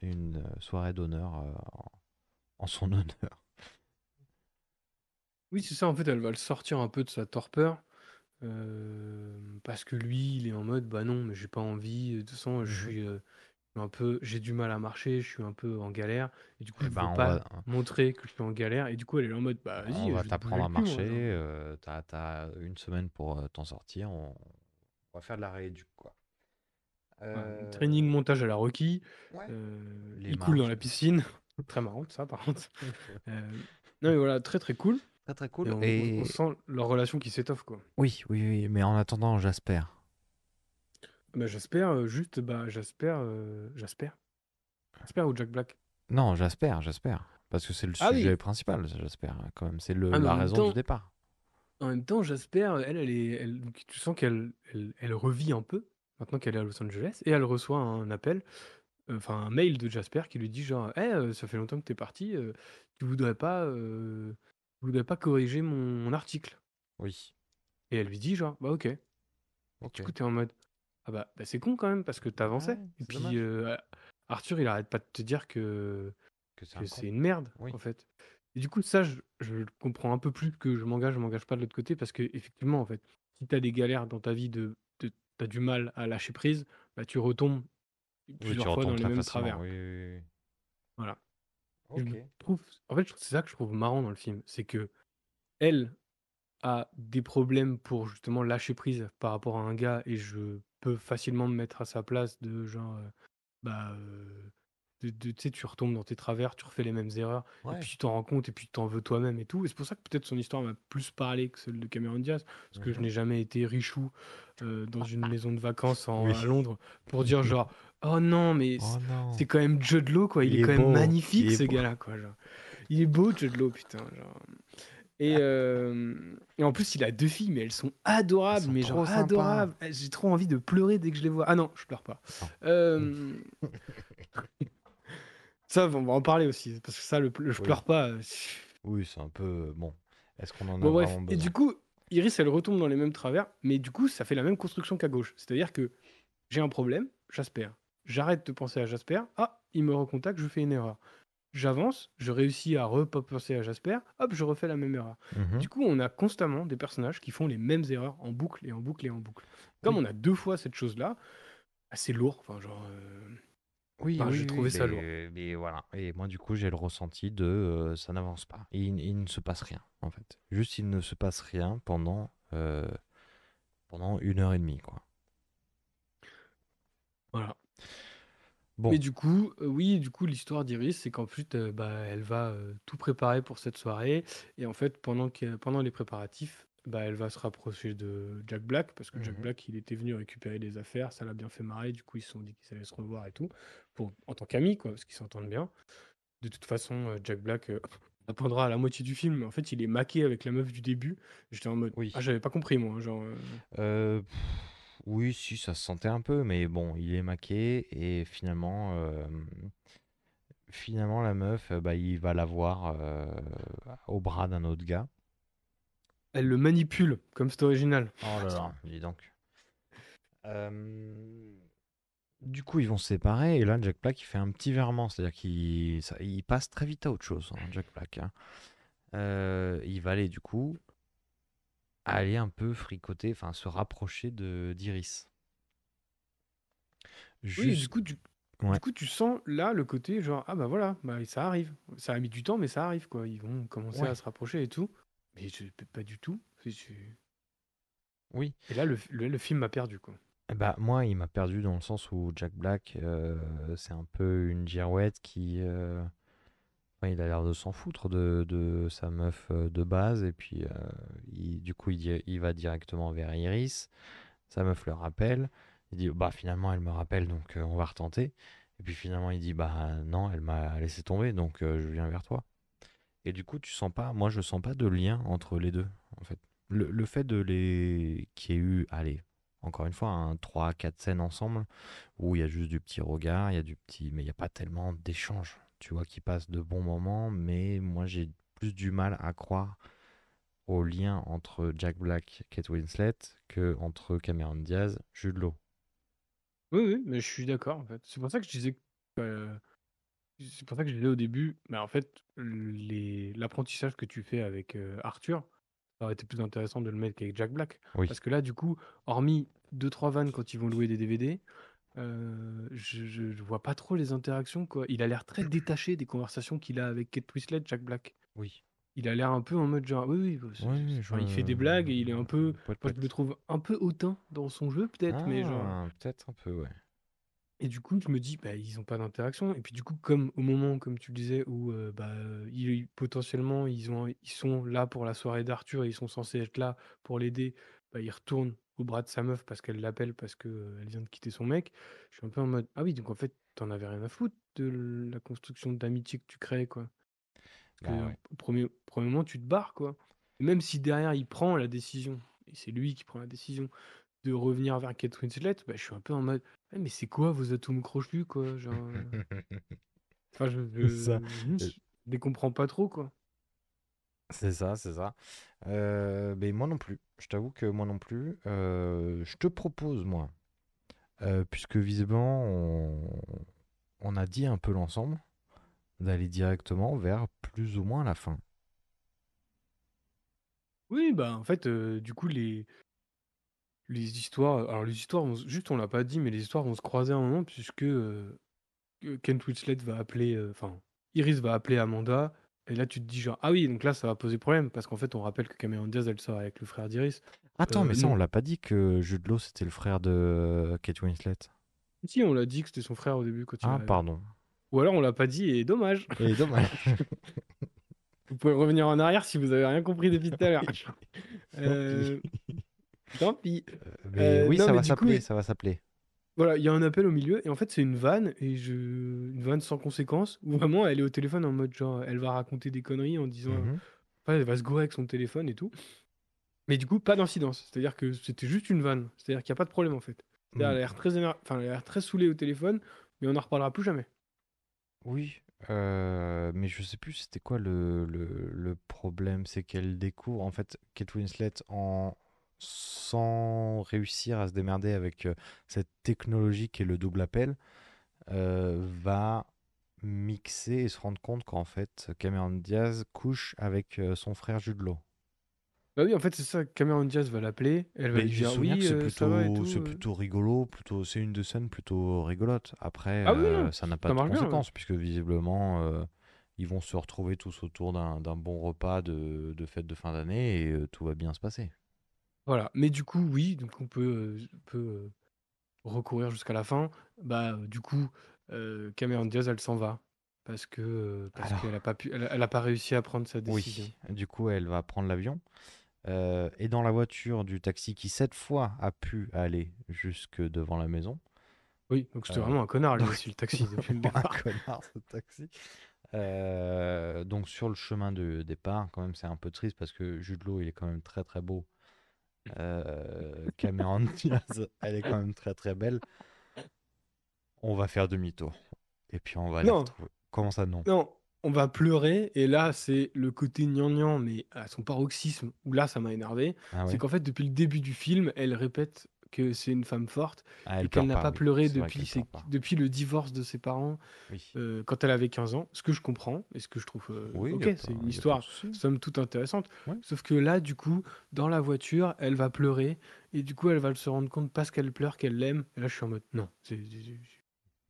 une, soirée d'honneur en son honneur. Oui, c'est ça. En fait, elle va le sortir un peu de sa torpeur. Parce que lui, il est en mode, bah non, mais j'ai pas envie. De toute façon, je Mhm. suis un peu, j'ai du mal à marcher, je suis un peu en galère. Et du coup, Eh je veux ben, on pas va- montrer que je suis en galère. Et du coup, elle est en mode, bah vas-y, on je va vais te bouger t'apprendre à cul, moi, marcher, genre. t'as, t'as une semaine pour t'en sortir, on, on va faire de la rééduque, quoi. Ouais, Training montage à la Rocky. Ouais. Les il coule dans marches. la piscine. très marrant ça par contre. Non mais voilà, très très cool. Très très cool. Et on, Et- on- on sent leur relation qui s'étoffe quoi. Oui, oui, oui, mais en attendant, Jasper. Bah, j'espère euh, juste, bah j'espère, euh, j'espère. J'espère ou Jack Black. Non, Jasper, Jasper. Parce que c'est le Ah oui. sujet principal, Jasper, quand même. C'est Ah, la raison temps- du départ. En même temps, Jasper, elle, elle est, elle, tu sens qu'elle, elle, elle revit un peu maintenant qu'elle est à Los Angeles et elle reçoit un appel, euh, enfin un mail de Jasper qui lui dit genre, hey, euh, ça fait longtemps que t'es parti, euh, tu voudrais pas, tu voudrais pas corriger mon, mon article. Oui. Et elle lui dit genre, bah ok. Ok. Du coup, t'es en mode, ah bah, bah, c'est con quand même parce que t'avançais. Ouais, et c'est puis dommage. euh, Arthur, il arrête pas de te dire que Que c'est que un c'est con. une merde, Oui. en fait. Et du coup, ça, je, je le comprends un peu plus que je m'engage, je m'engage pas de l'autre côté, parce que effectivement, en fait, si tu as des galères dans ta vie, de, de, tu as du mal à lâcher prise, bah, tu retombes Oui, plusieurs tu fois dans retombes les très mêmes facilement. travers. Oui, oui, oui. Voilà. Je trouve, en fait, c'est ça que je trouve marrant dans le film, c'est que elle a des problèmes pour justement lâcher prise par rapport à un gars, et je peux facilement me mettre à sa place de genre, euh, bah, euh, de, de- tu sais, tu retombes dans tes travers, tu refais les mêmes erreurs, et puis tu t'en rends compte, et puis tu t'en veux toi-même et tout. Et c'est pour ça que peut-être son histoire m'a plus parlé que celle de Cameron Diaz, parce que je Mhm. n'ai jamais été richou euh, dans une maison de vacances en- Oui. à Londres pour dire genre, oh non, mais Oh c'est non. c'est quand même Jude Law, quoi, il, Il est est quand même beau, magnifique, il est ce beau. gars-là, quoi. Genre. Il est beau, Jude Law, putain. Genre. Et, euh, et en plus, il a deux filles, mais elles sont adorables, sont mais trop genre sympas. adorables. Eh, J'ai trop envie de pleurer dès que je les vois. Ah non, je pleure pas. Non. Euh, Ça, on va en parler aussi, parce que ça, le, je Oui. pleure pas. euh, Oui, c'est un peu. Bon. Est-ce qu'on en a Bon, bref. vraiment Et besoin du coup, Iris, elle retombe dans les mêmes travers, mais du coup, ça fait la même construction qu'à gauche. C'est-à-dire que j'ai un problème, Jasper. J'arrête de penser à Jasper. Ah, il me recontacte, je fais une erreur. J'avance, je réussis à repenser à Jasper. Hop, je refais la même erreur. Mhm. Du coup, on a constamment des personnages qui font les mêmes erreurs en boucle et en boucle et en boucle. Comme Oui. on a deux fois cette chose-là, c'est lourd. Enfin, genre. euh, Oui, Enfin, oui, j'ai oui, trouvé ça lourd. mais, voilà. Et moi, du coup, j'ai le ressenti de euh, ça n'avance pas. Il, il ne se passe rien, en fait. Juste, il ne se passe rien pendant, euh, pendant une heure et demie, quoi. Voilà. Bon, Mais du coup, euh, oui, du coup, l'histoire d'Iris, c'est qu'en plus, euh, bah, elle va euh, tout préparer pour cette soirée. Et en fait, pendant, que, pendant les préparatifs, bah, elle va se rapprocher de Jack Black, parce que Jack Mhm. Black, il était venu récupérer des affaires, ça l'a bien fait marrer. Du coup, ils se sont dit qu'ils allaient se revoir et tout, pour, en tant qu'amis, quoi, parce qu'ils s'entendent bien. De toute façon, euh, Jack Black euh, apprendra à la moitié du film, mais en fait, il est maqué avec la meuf du début. J'étais en mode, Oui. ah, j'avais pas compris, moi. Genre, euh, euh, pff, oui, si, ça se sentait un peu, mais bon, il est maqué et finalement, euh, finalement, la meuf, euh, bah, il va la voir euh, au bras d'un autre gars. elle le manipule, comme c'est original. Oh là là, dis donc. Euh, du coup, ils vont se séparer et là, Jack Black, il fait un petit virement, c'est-à-dire qu'il ça- il passe très vite à autre chose, hein, Jack Black. hein. Euh, il va aller, du coup, aller un peu fricoter, enfin, se rapprocher de d'Iris. Oui, Juste- du coup, tu, Ouais. du coup, tu sens là le côté genre, ah bah voilà, bah, ça arrive. Ça a mis du temps, mais ça arrive, quoi. Ils vont commencer Ouais. à se rapprocher et tout. Mais je, pas du tout. Oui. Et là, le, le, le film m'a perdu, quoi. Eh Bah, moi, il m'a perdu dans le sens où Jack Black, euh, c'est un peu une girouette qui. euh, il a l'air de s'en foutre de, sa meuf euh, de base, et puis euh, du coup, il, va directement vers Iris. Sa meuf le rappelle. Il dit Bah, finalement, elle me rappelle, donc euh, on va retenter. Et puis finalement, il dit Bah, non, elle m'a laissé tomber, donc je viens vers toi. Et du coup, tu sens pas, moi, je sens pas de lien entre les deux, en fait. Le, le fait de les. qu'il y ait eu, allez, encore une fois, un 3-4 scènes ensemble où il y a juste du petit regard, il y a du petit. Mais il n'y a pas tellement d'échanges, tu vois, qui passent de bons moments. Mais moi, j'ai plus du mal à croire au lien entre Jack Black, Kate Winslet, que entre Cameron Diaz, Jude Law. Oui, oui, mais je suis d'accord, en fait. C'est pour ça que je disais. que, euh, c'est pour ça que je disais au début, mais en fait, les- l'apprentissage que tu fais avec euh, Arthur, ça aurait été plus intéressant de le mettre qu'avec Jack Black. Oui. Parce que là, du coup, hormis deux trois vannes quand ils vont louer des DVD, euh, je, je, je vois pas trop les interactions, quoi. Il a l'air très détaché des conversations qu'il a avec Kate Winslet, Jack Black. Oui. Il a l'air un peu en mode genre, oui, oui, bah, c'est- Oui, c'est- je- enfin, il fait des blagues et il est un peu. Moi, je le trouve un peu hautain dans son jeu, peut-être, mais genre. Ah, peut-être un peu, ouais. Et du coup, je me dis, bah, ils n'ont pas d'interaction. Et puis, du coup, comme au moment, comme tu le disais, où euh, bah, ils- potentiellement ils, ont, ils sont là pour la soirée d'Arthur et ils sont censés être là pour l'aider, bah, il retourne au bras de sa meuf parce qu'elle l'appelle parce qu'elle vient de quitter son mec. Je suis un peu en mode, ah oui, donc en fait, t'en avais rien à foutre de la construction d'amitié que tu crées, quoi. Bah ouais. au premier, premier moment, tu te barres, quoi. Et même si derrière il prend la décision, et c'est lui qui prend la décision de revenir vers Kate Winslet, bah, je suis un peu en mode «Eh, mais c'est quoi vos atomes crochus quoi genre, Enfin, je, je, je- je les comprends pas trop quoi. C'est ça, c'est ça. Euh, mais moi non plus. Je t'avoue que moi non plus. Euh, je te propose, moi, euh, puisque visiblement on, a dit un peu l'ensemble, d'aller directement vers plus ou moins la fin. Oui, bah en fait, du coup, les, les histoires. Alors, les histoires, juste on l'a pas dit, mais les histoires vont se croiser un moment, puisque euh, Kent va appeler. Enfin, Iris va appeler Amanda. Et là, tu te dis genre, ah oui, donc là, ça va poser problème, parce qu'en fait, on rappelle que Cameron Diaz, elle sort avec le frère d'Iris. Attends, Euh, mais ça, non. on l'a pas dit que Jude Law, c'était le frère de Kate Winslet. Si, on l'a dit que c'était son frère au début quand il Ah, pardon. Ou alors, on l'a pas dit, et dommage. Et dommage. Vous pouvez revenir en arrière si vous avez rien compris depuis tout à l'heure. Euh, Tant pis. Mais Euh, oui, non, ça mais va du coup, s'appeler, ça va s'appeler. Voilà, il y a un appel au milieu, et en fait, c'est une vanne, et je... une vanne sans conséquence, où vraiment, elle est au téléphone en mode genre, elle va raconter des conneries en disant, Mhm. enfin, elle va se gourer avec son téléphone et tout. Mais du coup, pas d'incidence, c'est-à-dire que c'était juste une vanne, c'est-à-dire qu'il n'y a pas de problème en fait. C'est-à-dire, Elle a l'air très, éner- enfin, elle a l'air très saoulée au téléphone, mais on n'en reparlera plus jamais. Oui, euh, mais je sais plus c'était quoi le, le, le problème, c'est qu'elle découvre en fait Kate Winslet en sans réussir à se démerder avec cette technologie qui est le double appel, euh, va mixer et se rendre compte qu'en fait Cameron Diaz couche avec son frère Jude Law. Bah oui, en fait, c'est ça, Cameron Diaz va l'appeler, elle va Mais lui dire, oui, c'est plutôt, tout. c'est plutôt rigolo, plutôt, c'est une de scènes plutôt rigolote. Après, Ah oui, euh, ça n'a ça pas de bien, conséquences, puisque visiblement, euh, ils vont se retrouver tous autour d'un d'un bon repas de, de fête de fin d'année et euh, tout va bien se passer. Voilà, mais du coup, oui, donc on peut, euh, euh, recourir jusqu'à la fin. Bah, du coup, euh, Cameron Diaz, elle s'en va parce que parce Alors. qu'elle a pas pu, elle, a- elle a pas réussi à prendre sa décision. Oui, du coup, elle va prendre l'avion. et dans la voiture du taxi qui, cette fois, a pu aller jusque devant la maison. Oui, donc c'était Euh, vraiment un connard lui donc, aussi le taxi depuis le vraiment un connard ce taxi. Euh, donc sur le chemin de départ, quand même, c'est un peu triste parce que Jude Law, il est quand même très très beau. Euh, Cameron Diaz, elle est quand même très très belle. On va faire demi-tour. Et puis on va Non. retrouver. Comment ça, non? Non, on va pleurer et là c'est le côté gnangnan mais à son paroxysme où là ça m'a énervé. Ah ouais? C'est qu'en fait depuis le début du film, elle répète que c'est une femme forte Ah, et qu'elle n'a pas oui. pleuré depuis, ses- pas. depuis le divorce de ses parents Oui. euh, quand elle avait 15 ans, ce que je comprends et ce que je trouve euh, Oui, ok, c'est une histoire somme toute intéressante. Sauf que là, du coup, dans la voiture, elle va pleurer et du coup, elle va se rendre compte parce qu'elle pleure qu'elle l'aime. Et là, je suis en mode non. c'est-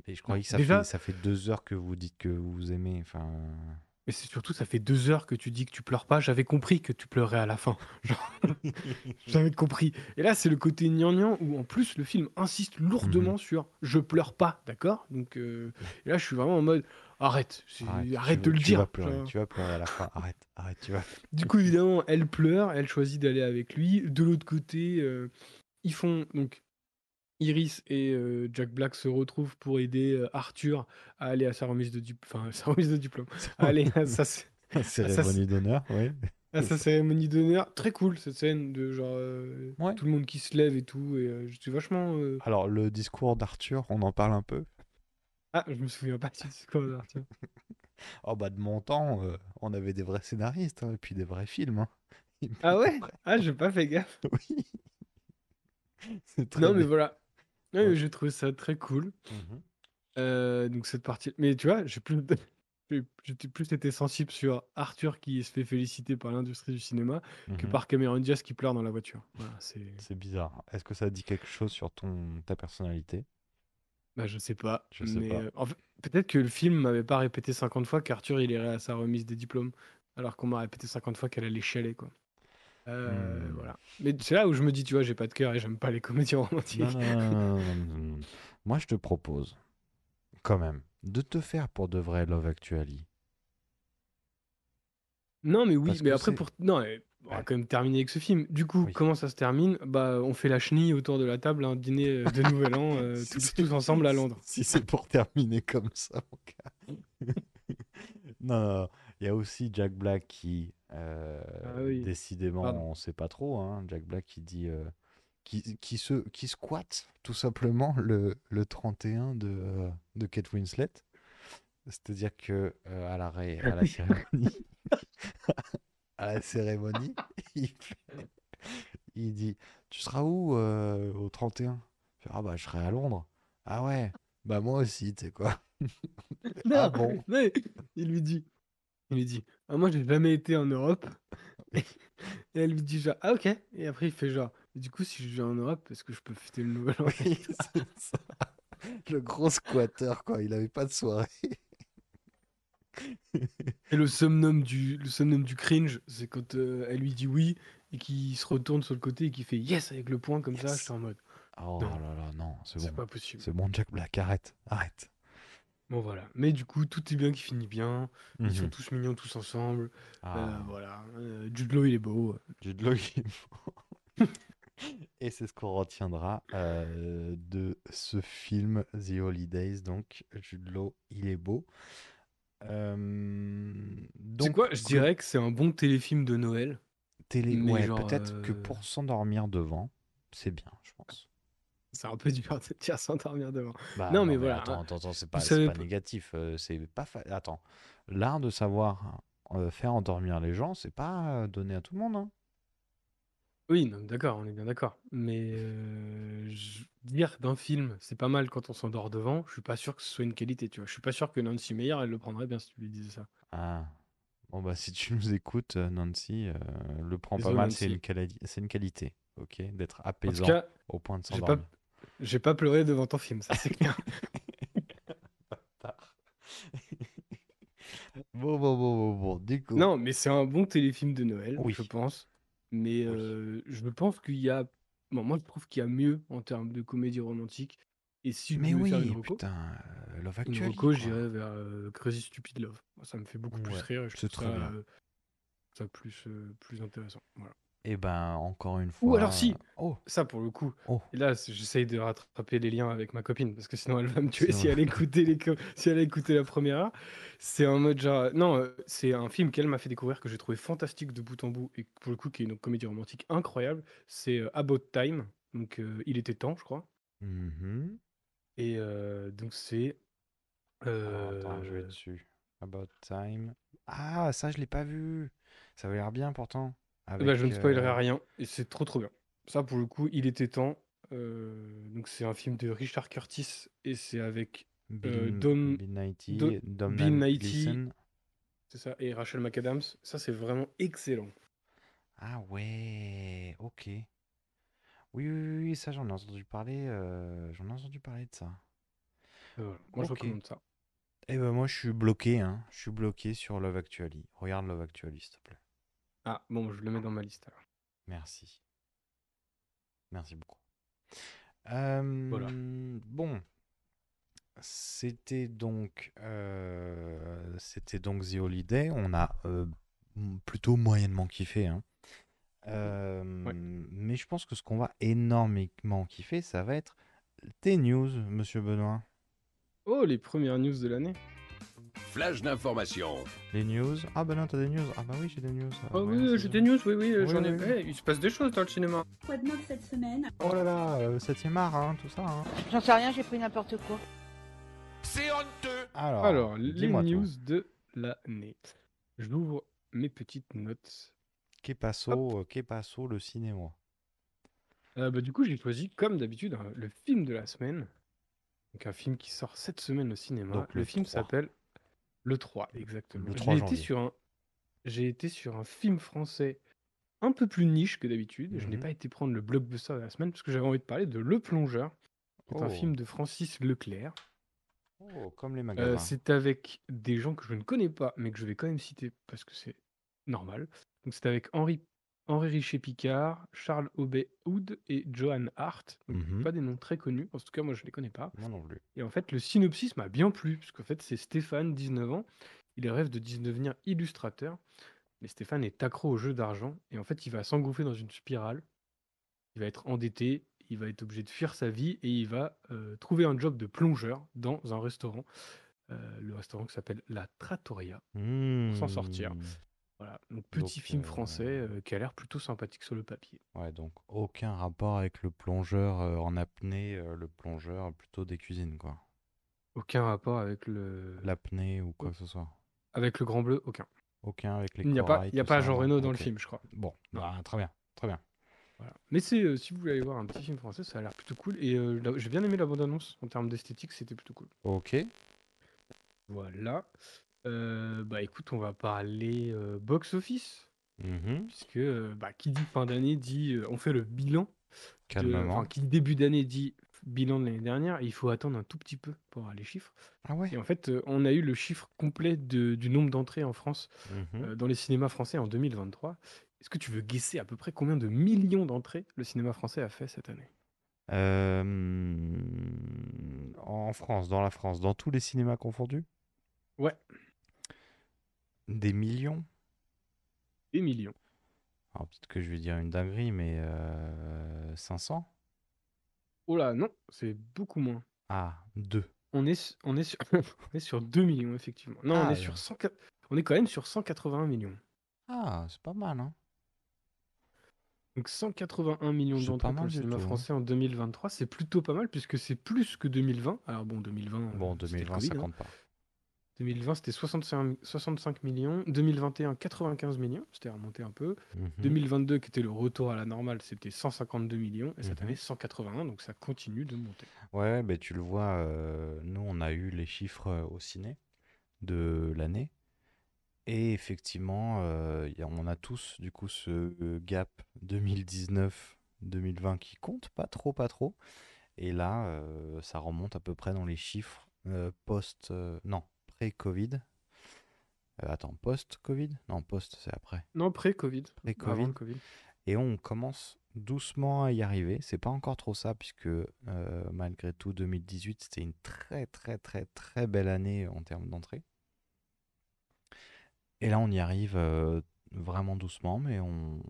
je croyais que ça, Déjà- fait, ça fait deux heures que vous dites que vous aimez. Enfin, Mais c'est surtout, ça fait deux heures que tu dis que tu pleures pas. J'avais compris que tu pleurais à la fin. Genre, J'avais compris. Et là, c'est le côté gnangnan où en plus le film insiste lourdement Mhm. sur je pleure pas, d'accord? Donc euh, et là, je suis vraiment en mode arrête, arrête, arrête, tu de le tu dire. Vas pleurer, Genre. tu vas pleurer à la fin. Arrête, arrête, tu vas. Du coup, évidemment, elle pleure, elle choisit d'aller avec lui. De l'autre côté, euh, ils font donc Iris et euh, Jack Black se retrouvent pour aider euh, Arthur à aller à sa remise de diplôme, enfin sa remise de diplôme, à aller à sa, Cérémonie d'honneur, oui. à sa cérémonie d'honneur. Très cool cette scène de genre euh, Ouais. tout le monde qui se lève et tout. Et euh, j'étais vachement. Alors, le discours d'Arthur, on en parle un peu? Ah, je me souviens pas du discours d'Arthur. Oh, bah, de mon temps, on avait des vrais scénaristes hein, et puis des vrais films. hein. Ah ouais? Ah, j'ai pas fait gaffe. Oui. Non, mais voilà. Ouais. J'ai trouvé ça très cool. Mhm. Euh, donc cette partie. Mais tu vois, j'ai plus. J'étais plus été sensible sur Arthur qui se fait féliciter par l'industrie du cinéma que Mhm. par Cameron Diaz qui pleure dans la voiture. Voilà, c'est. C'est bizarre. Est-ce que ça dit quelque chose sur ton ta personnalité? Bah, je sais pas. Je sais mais, pas. euh, en fait, peut-être que le film m'avait pas répété 50 fois qu'Arthur il irait à sa remise des diplômes, alors qu'on m'a répété 50 fois qu'elle allait chialer, quoi. Euh, Hmm. Voilà. Mais c'est là où je me dis, tu vois, j'ai pas de cœur et j'aime pas les comédies romantiques. Non, non, non. Moi, je te propose, quand même, de te faire pour de vrai Love Actually. Non, mais oui, Parce mais après, pour... non, mais on va Ouais. quand même terminer avec ce film. Du coup, Oui. comment ça se termine? Bah, on fait la chenille autour de la table, un dîner euh, de Nouvel An, euh, Si tous, ensemble à Londres. Si c'est pour terminer comme ça, mon gars. non. il y a aussi Jack Black qui Euh, Ah oui. décidément, Pardon. on sait pas trop. Hein. Jack Black qui dit euh, qui, qui se qui squatte tout simplement le, le 31 de, euh, de Kate Winslet. C'est-à-dire que à la ré- à la cérémonie à la cérémonie, il, fait- il dit Tu seras où au 31 Il fait, Ah bah je serai à Londres. Ah ouais, bah moi aussi, tu sais quoi. ah bon mais il lui dit, il lui dit, ah, moi j'ai jamais été en Europe. Et elle lui dit genre, ah ok. Et après il fait genre, du coup si je vais en Europe, est-ce que je peux fêter le nouvel an? Oui, c'est ça. Le gros squatter, quoi. Il avait pas de soirée. Et le summum du, le summum du cringe, c'est quand euh, elle lui dit oui et qu'il se retourne sur le côté et qu'il fait yes avec le poing comme ça, Yes. j'étais en mode, Oh Non. là là, non, c'est c'est bon. pas possible. C'est bon, Jack Black, arrête, arrête. Bon voilà. Mais du coup, tout est bien qui finit bien. Ils sont Mhm. tous mignons tous ensemble. Euh, Ah, voilà. Euh, Jude Law, il est beau. Jude Law, il est beau. Et c'est ce qu'on retiendra euh, de ce film The Holidays. Donc, Jude Law, il est beau. Euh, C'est donc, quoi? Je dirais que c'est un bon téléfilm de Noël. télé, mais ouais, genre, peut-être que euh, pour s'endormir devant, c'est bien, je pense. C'est un peu dur de dire s'endormir devant. Bah, Non, mais voilà, Attends, attends, attends, c'est pas, c'est savez pas négatif. euh, c'est pas fa- Attends, l'art de savoir euh, faire endormir les gens, c'est pas euh, donné à tout le monde. hein. Oui, non, d'accord, on est bien d'accord. Mais euh, je- dire d'un film, c'est pas mal quand on s'endort devant, je suis pas sûr que ce soit une qualité, tu vois. Je suis pas sûr que Nancy Meyer, elle le prendrait bien si tu lui disais ça. Ah. Bon, bah, si tu nous écoutes, Nancy, euh, le prends pas mal, c'est une, quali- une qualité, ok? D'être En tout apaisant cas, au point de s'endormir. J'ai pas pleuré devant ton film, ça c'est clair. Bon, bon, bon, bon, bon, du coup. Non, mais c'est un bon téléfilm de Noël, Oui. je pense. Mais euh, je pense qu'il y a. Bon, moi, je trouve qu'il y a mieux en termes de comédie romantique. Et si Mais devais faire oui, une reco, putain, euh, Love une Actually, reco, j'irais vers euh, Crazy Stupid Love. Ça me fait beaucoup plus rire c'est trouve très ça, bien. euh, ça plus, plus intéressant. Voilà. Eh ben, encore une fois. Ou alors si, Oh, ça pour le coup. oh. Et là, j'essaye de rattraper les liens avec ma copine parce que sinon elle va me tuer si elle écoutait les si elle a écouté la première heure. C'est un mode genre non, euh, c'est un film qu'elle m'a fait découvrir que j'ai trouvé fantastique de bout en bout et pour le coup qui est une comédie romantique incroyable. C'est euh, About Time, donc euh, il était temps, je crois. Mhm. Et euh, donc c'est Alors, attends, je vais dessus. About Time. Ah, ça, je l'ai pas vu. Ça avait l'air bien pourtant. Eh ben, je ne Avec, spoilerai euh, rien et c'est trop trop bien. Ça pour le coup, il était temps. Euh, donc c'est un film de Richard Curtis et c'est avec euh, Dom-. Gleeson. C'est ça, et Rachel McAdams. Ça, c'est vraiment excellent. Ah ouais, ok. Oui, oui, oui, ça j'en ai entendu parler. euh, j'en ai entendu parler de ça. Euh, voilà. Moi, je Ok. recommande ça. Eh ben moi je suis bloqué, hein. Je suis bloqué sur Love Actually. Regarde Love Actually, s'il te plaît. Ah, bon, je le mets dans ma liste. alors. Merci. Merci beaucoup. Euh, Voilà. Bon, c'était donc, euh, c'était donc The Holiday. On a euh, plutôt moyennement kiffé, hein. Mais je pense que ce qu'on va énormément kiffer, ça va être tes news, Monsieur Benoît. Oh, les premières news de l'année. Flash d'information. Les news. Ah bah non, t'as des news. Ah bah oui, j'ai des news. Oh ouais, oui, j'ai des news, oui, oui, Oui, j'en ai. oui, il se passe des choses dans le cinéma. Quoi de neuf cette semaine? Oh là là, euh, 7ème art, hein, tout ça. hein. J'en sais rien, j'ai pris n'importe quoi. C'est honteux. Alors, Alors, les news de l'année. J'ouvre mes petites notes. Que passo, que passo le cinéma? Euh, bah, du coup, j'ai choisi, comme d'habitude, hein, le film de la semaine. Donc, un film qui sort cette semaine au cinéma. Donc, le, le film 3. s'appelle Le 3, exactement. Le J'ai 3 été janvier. sur un... J'ai été sur un film français un peu plus niche que d'habitude. Je n'ai Mhm. pas été prendre le blockbuster de la semaine parce que j'avais envie de parler de Le Plongeur, qui est un Oh. film de Francis Leclerc. Oh, comme les Euh, c'est avec des gens que je ne connais pas, mais que je vais quand même citer parce que c'est normal. Donc c'est avec Henri, Henri Richer-Picard, Charles Aubet-Houd et Johan Hart. Donc Mhm. pas des noms très connus, en tout cas moi je les connais pas. Moi non plus. Et en fait le synopsis m'a bien plu, parce qu'en fait c'est Stéphane, 19 ans, il rêve de devenir illustrateur, mais Stéphane est accro au jeu d'argent, et en fait il va s'engouffrer dans une spirale, il va être endetté, il va être obligé de fuir sa vie, et il va euh, trouver un job de plongeur dans un restaurant, euh, le restaurant qui s'appelle La Trattoria, pour s'en sortir. Voilà. Donc petit Donc, film euh, français euh, qui a l'air plutôt sympathique sur le papier. Ouais, donc aucun rapport avec le plongeur euh, en apnée, euh, le plongeur plutôt des cuisines, quoi. Aucun rapport avec le L'apnée ou quoi que ce soit. avec le Grand Bleu, aucun. Aucun avec les Il n'y a pas, corails, il y a tout pas ça, Jean Reno dans le film, je crois. Bon, bah, très bien, très bien. Voilà. Mais c'est euh, si vous voulez aller voir un petit film français, ça a l'air plutôt cool. Et euh, j'ai bien aimé la bande-annonce en termes d'esthétique, c'était plutôt cool. Ok. Voilà. Euh, bah écoute, on va parler euh, box-office. Mhm. Puisque euh, bah, qui dit fin d'année dit euh, on fait le bilan. de- Calmement. Qui dit début d'année dit bilan de l'année dernière. Et il faut attendre un tout petit peu pour avoir les chiffres. Ah ouais Et en fait, euh, on a eu le chiffre complet de- du nombre d'entrées en France Mhm. euh, dans les cinémas français en 2023. Est-ce que tu veux guesser à peu près combien de millions d'entrées le cinéma français a fait cette année? Euh, en France, dans la France, dans tous les cinémas confondus? Ouais, Des millions? Des millions. Alors peut-être que je vais dire une dinguerie, mais euh, 500 Oh là, non, c'est beaucoup moins. Ah, 2. On est, su- on est, sur, on est sur 2 millions, effectivement. Non, on Ah, est sur 100 on est quand même sur 181 millions. Ah, c'est pas mal, hein Donc 181 millions C'est d'entrées pas pour mal le du cinéma tout, hein. français en 2023. C'est plutôt pas mal puisque c'est plus que 2020. Alors bon, 2020, euh, Bon, c'était le 2020, Covid, ça hein. compte pas. 2020, c'était 65, 65 millions. 2021, 95 millions. C'était remonté un peu. Mhm. 2022, qui était le retour à la normale, c'était 152 millions. Et cette Mhm. année, 181. Donc ça continue de monter. Ouais, ben tu le vois, euh, nous on a eu les chiffres euh, au ciné de l'année. Et effectivement, euh, on a tous du coup ce gap 2019-2020 qui compte pas trop, pas trop. Et là, euh, ça remonte à peu près dans les chiffres post... non, pré-Covid. Euh, attends, post-Covid? Non, post, c'est après. Non, pré-Covid. Covid. Et on commence doucement à y arriver. C'est pas encore trop ça, puisque euh, malgré tout, 2018, c'était une très très très très belle année en termes d'entrée. Et là, on y arrive euh, vraiment doucement, mais on,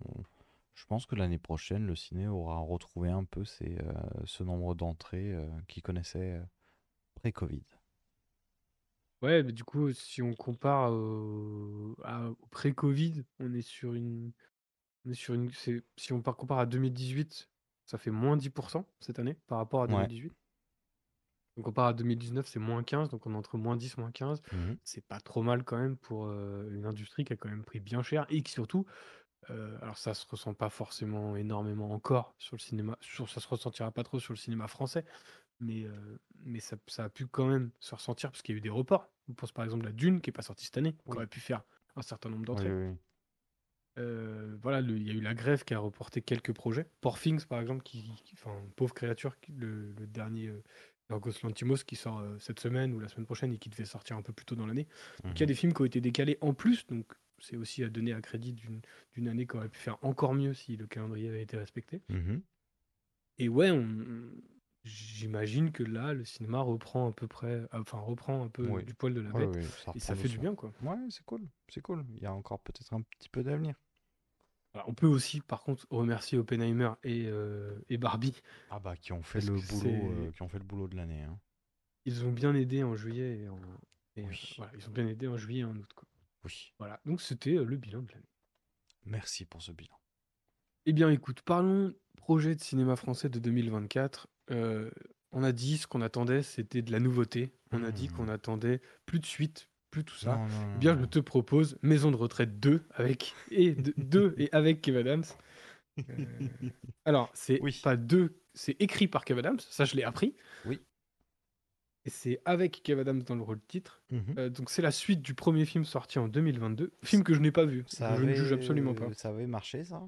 je pense que l'année prochaine, le ciné aura retrouvé un peu ces, ce nombre d'entrées qu'il connaissait pré-Covid. Ouais, mais du coup, si on compare au, à- au pré-Covid, on est sur une. On est sur une c'est- si on par- compare à 2018, ça fait moins 10% cette année par rapport à Ouais. 2018. On compare à 2019, c'est moins 15, donc on est entre moins 10, moins 15. Mhm. C'est pas trop mal quand même pour euh, une industrie qui a quand même pris bien cher et qui surtout, euh, alors ça se ressent pas forcément énormément encore sur le cinéma, sur, ça se ressentira pas trop sur le cinéma français, mais, euh, mais ça, ça a pu quand même se ressentir parce qu'il y a eu des reports. On pense par exemple à Dune qui est pas sortie cette année, qui Oui. aurait pu faire un certain nombre d'entrées. oui, oui. Euh, voilà, il y a eu la grève qui a reporté quelques projets. Poor Things, par exemple, qui, qui- enfin, Pauvre créature, le, le dernier euh, Yorgos Lanthimos qui sort euh, cette semaine ou la semaine prochaine et qui devait sortir un peu plus tôt dans l'année. Donc il y a Mhm. des films qui ont été décalés en plus, donc c'est aussi à donner à crédit d'une année qui aurait pu faire encore mieux si le calendrier avait été respecté. Mhm. Et ouais, on- on- j'imagine que là, le cinéma reprend à peu près, enfin reprend un peu Oui. du poil de la bête et ça fait du bien, quoi. Ouais, c'est cool, c'est cool. Il y a encore peut-être un petit peu d'avenir. Alors, on peut aussi, par contre, remercier Oppenheimer et, euh, et Barbie. Ah bah qui ont fait le boulot, euh, qui ont fait le boulot de l'année. hein. Ils ont bien aidé en juillet et en. et, euh, voilà, ils ont bien aidé en juillet et en août. Quoi. Oui. Voilà, donc c'était le bilan de l'année. Merci pour ce bilan. Eh bien, écoute, parlons projet de cinéma français de 2024. Euh, on a dit ce qu'on attendait, c'était de la nouveauté. On a dit qu'on Mmh. attendait plus de suite, plus tout ça. Non, non, non, bien, je te propose Maison de retraite 2 avec et 2 et avec Kev Adams. Euh, alors, c'est Oui. pas 2, c'est écrit par Kev Adams, ça je l'ai appris. Oui. Et c'est avec Kev Adams dans le rôle titre. Mhm. Euh, donc c'est la suite du premier film sorti en 2022, film que je n'ai pas vu, Ça je ne juge absolument pas. Ça avait marché ça?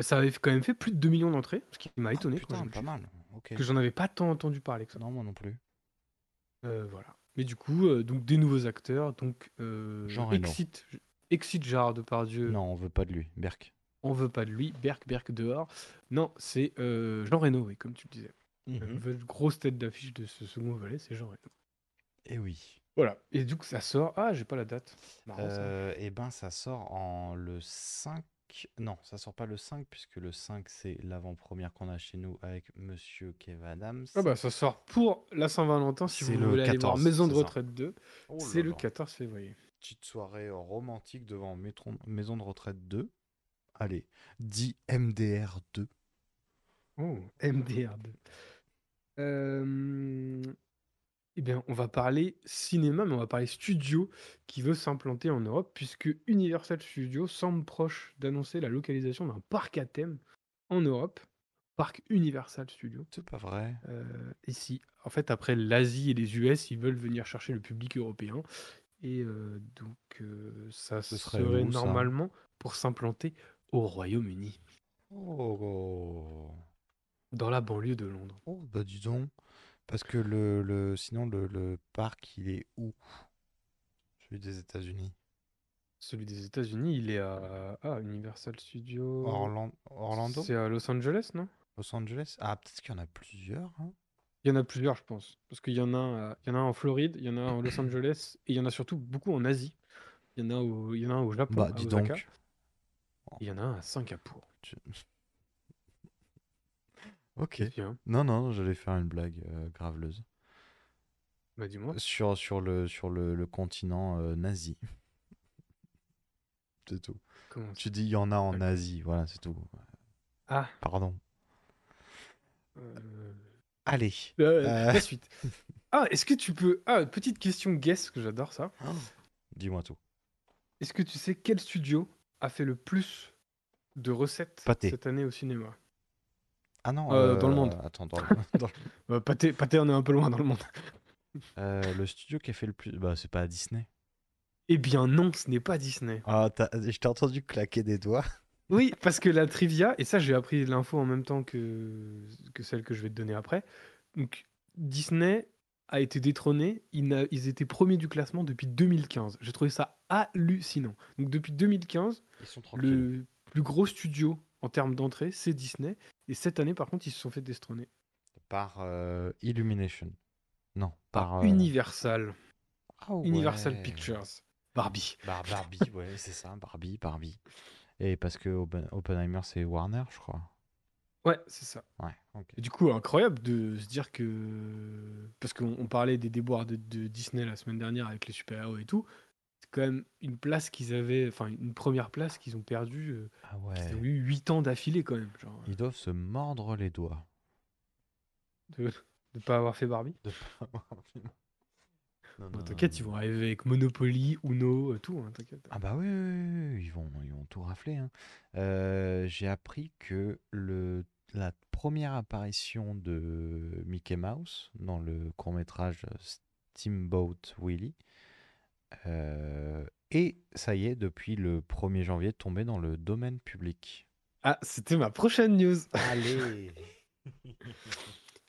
Ça avait quand même fait plus de 2 millions d'entrées, ce qui m'a Ah, étonné quand putain, j'ai pas mal. Ok. que j'en avais pas tant entendu parler que ça. Non, moi non plus. Euh, voilà. Mais du coup, euh, donc des nouveaux acteurs, donc euh, Jean. Exit, Exit Gérard Depardieu, Non, on veut pas de lui. Berk. on veut pas de lui, Berk Berk dehors. Non, c'est euh, Jean Reno, oui, comme tu le disais. La nouvelle grosse tête d'affiche de ce second volet, c'est Jean Reno. Eh oui. Voilà. Et du coup, ça sort. Ah, j'ai pas la date. Marrant, ça. Eh ben, ça sort en le 5. Non, ça sort pas le 5, puisque le 5, c'est l'avant-première qu'on a chez nous avec Monsieur Kev Adams. Ah bah ça sort pour la Saint-Valentin si vous le voulez aller voir 14, Maison de ça. retraite 2. Oh c'est le là. 14 février. petite soirée euh, romantique devant Maison de retraite 2. Allez, dit MDR 2. Oh, MDR2. Euh, eh bien, on va parler cinéma, mais on va parler studio qui veut s'implanter en Europe, puisque Universal Studios semble proche d'annoncer la localisation d'un parc à thème en Europe. Parc Universal Studios. C'est pas vrai. Euh, ici, en fait, après l'Asie et les US, ils veulent venir chercher le public européen. Et euh, donc, euh, ça Ce serait serait où, ça? normalement pour s'implanter au Royaume-Uni, Oh, dans la banlieue de Londres. oh bah dis donc. Parce que le, le sinon le, le parc il est où? Celui des États-Unis. Celui des États-Unis, il est à ah, Universal Studios. Orlan- Orlando? C'est à Los Angeles, non? Los Angeles? Ah, peut-être qu'il y en a plusieurs. hein. Il y en a plusieurs, je pense. Parce qu'il y en a, il y en a un en Floride, il y en a un à Los Angeles, et il y en a surtout beaucoup en Asie. Il y en a au, il y en a un au Japon, Bah, dis donc. il y en a un à Singapour. Ok. Bien. Non, non, j'allais faire une blague euh, graveleuse. Bah, dis-moi. Sur, sur le, sur le, le continent euh, nazi. C'est tout. Comment Tu dis il y en a en. Asie, voilà, c'est tout. Ah, Pardon. euh, Allez. la suite. Ah, est-ce que tu peux. Ah, petite question guess, que j'adore ça. Dis-moi tout. Est-ce que tu sais quel studio a fait le plus de recettes Pâté. cette année au cinéma? Ah non, Euh, dans le monde. Attends, dans le- dans le- Euh, Pâté, Pâté, on est un peu loin dans le monde. Euh, le studio qui a fait le plus. Bah, c'est pas Disney. Eh bien non, ce n'est pas Disney. Ah, t'as- je t'ai entendu claquer des doigts. Oui, parce que la trivia, et ça j'ai appris l'info en même temps que, que celle que je vais te donner après. Donc Disney a été détrôné, ils, ils étaient premiers du classement depuis 2015. J'ai trouvé ça hallucinant. Donc depuis 2015, Ils sont tranquilles. le plus gros studio en termes d'entrée, c'est Disney. Et cette année, par contre, ils se sont fait détrôner. Par euh, Illumination. Non, par. Par euh, Universal. ah Universal. Pictures. Barbie. Bar- Barbie, ouais, c'est ça, Barbie, Barbie. Et parce que Oppenheimer, c'est Warner, je crois. Ouais, c'est ça. Ouais. Et du coup, incroyable de se dire que. Parce qu'on on parlait des déboires de, de Disney la semaine dernière avec les super-héros et tout. C'est quand même une place qu'ils avaient. Enfin, une première place qu'ils ont perdue. euh, Ah qu'ils ont eu 8 ans d'affilée quand même. Genre, Ils doivent se mordre les doigts. de ne pas avoir fait Barbie. De pas avoir vu. Non, Bon, non, t'inquiète, ils non. vont arriver avec Monopoly, Uno, euh, tout. hein, t'inquiète. Ah bah oui, oui, oui, oui, ils vont, ils vont tout rafler. hein. Euh, j'ai appris que le, la première apparition de Mickey Mouse dans le court-métrage Steamboat Willie, euh, et ça y est, depuis le 1er janvier, tombé dans le domaine public. Ah, c'était ma prochaine news. Allez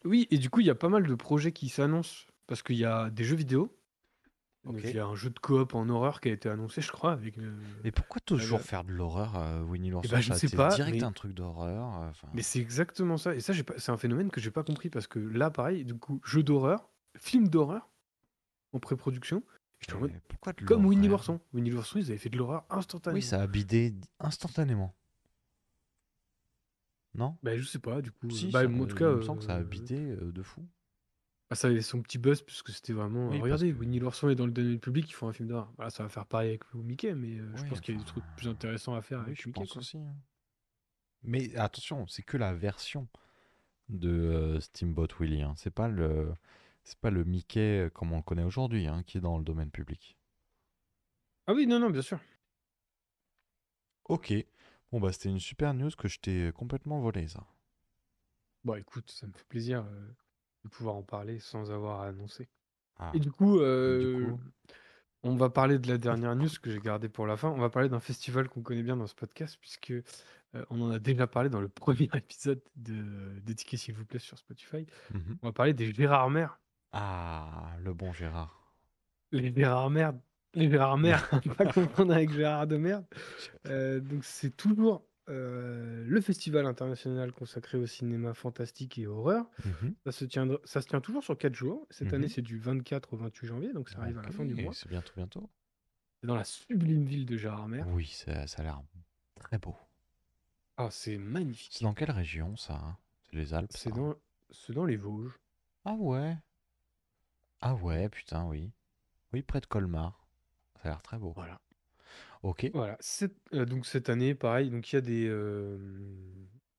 Oui, et du coup, il y a pas mal de projets qui s'annoncent. Parce qu'il y a des jeux vidéo. Donc, il y a un jeu de coop en horreur qui a été annoncé, je crois, avec. euh, Mais pourquoi toujours faire de l'horreur, euh, Winnie l'ourson? ben, je ne a sais pas, direct mais- un truc d'horreur. euh, Mais c'est exactement ça. Et ça, pas... c'est un phénomène que j'ai pas compris parce que là, pareil, du coup, jeu d'horreur, film d'horreur en pré-production. Pourquoi de comme Winnie l'ourson. Winnie l'ourson, ils avaient fait de l'horreur instantanément. Oui, ça a bidé instantanément. Non? Bah, je sais pas, du coup. Si, bah, ça- en tout cas, me semble que ça a euh, bidé euh, de fou. bah, ça avait son petit buzz parce que c'était vraiment. Oui, regardez, que- Winnie l'ourson est dans le domaine public, ils font un film d'horreur. Voilà, ça va faire pareil avec Mickey, mais euh, je pense qu'il y a des trucs plus intéressants à faire Oui, avec je Mickey. pense quoi. aussi. hein. Mais attention, c'est que la version de euh, Steamboat Willie. hein. C'est pas le, c'est pas le Mickey euh, comme on le connaît aujourd'hui, hein, qui est dans le domaine public. Ah oui, non, non, bien sûr. Ok. Bon bah c'était une super news que je t'ai complètement volée ça. Bon, écoute, ça me fait plaisir euh, de pouvoir en parler sans avoir à annoncer. Ah. Et du coup, Du euh, coup, on va parler de la dernière news que j'ai gardée pour la fin. On va parler d'un festival qu'on connaît bien dans ce podcast, puisque euh, on en a déjà parlé dans le premier épisode de d'étiquette s'il vous plaît sur Spotify. mhm. On va parler des Gérard Mer. Ah, le bon Gérard. Les Gérard Mer, les Gérard Mer, à ne pas confondre avec Gérard de merde. Euh, donc c'est toujours euh, le festival international consacré au cinéma fantastique et horreur. Mhm. Ça se, tiendra- ça se tient toujours sur 4 jours. Cette Mhm. année, c'est du 24 au 28 janvier, donc ça arrive à la fin du mois. C'est bientôt, bientôt. C'est dans la sublime ville de Gérardmer. Oui, ça, ça a l'air très beau. Ah, c'est magnifique. C'est dans quelle région ça hein? C'est les Alpes C'est dans, c'est dans les Vosges. Ah ouais? Ah ouais, putain, oui. Oui, près de Colmar. Ça a l'air très beau. Voilà. Ok. Voilà. Cette- euh, donc cette année, pareil, donc il y a des, euh,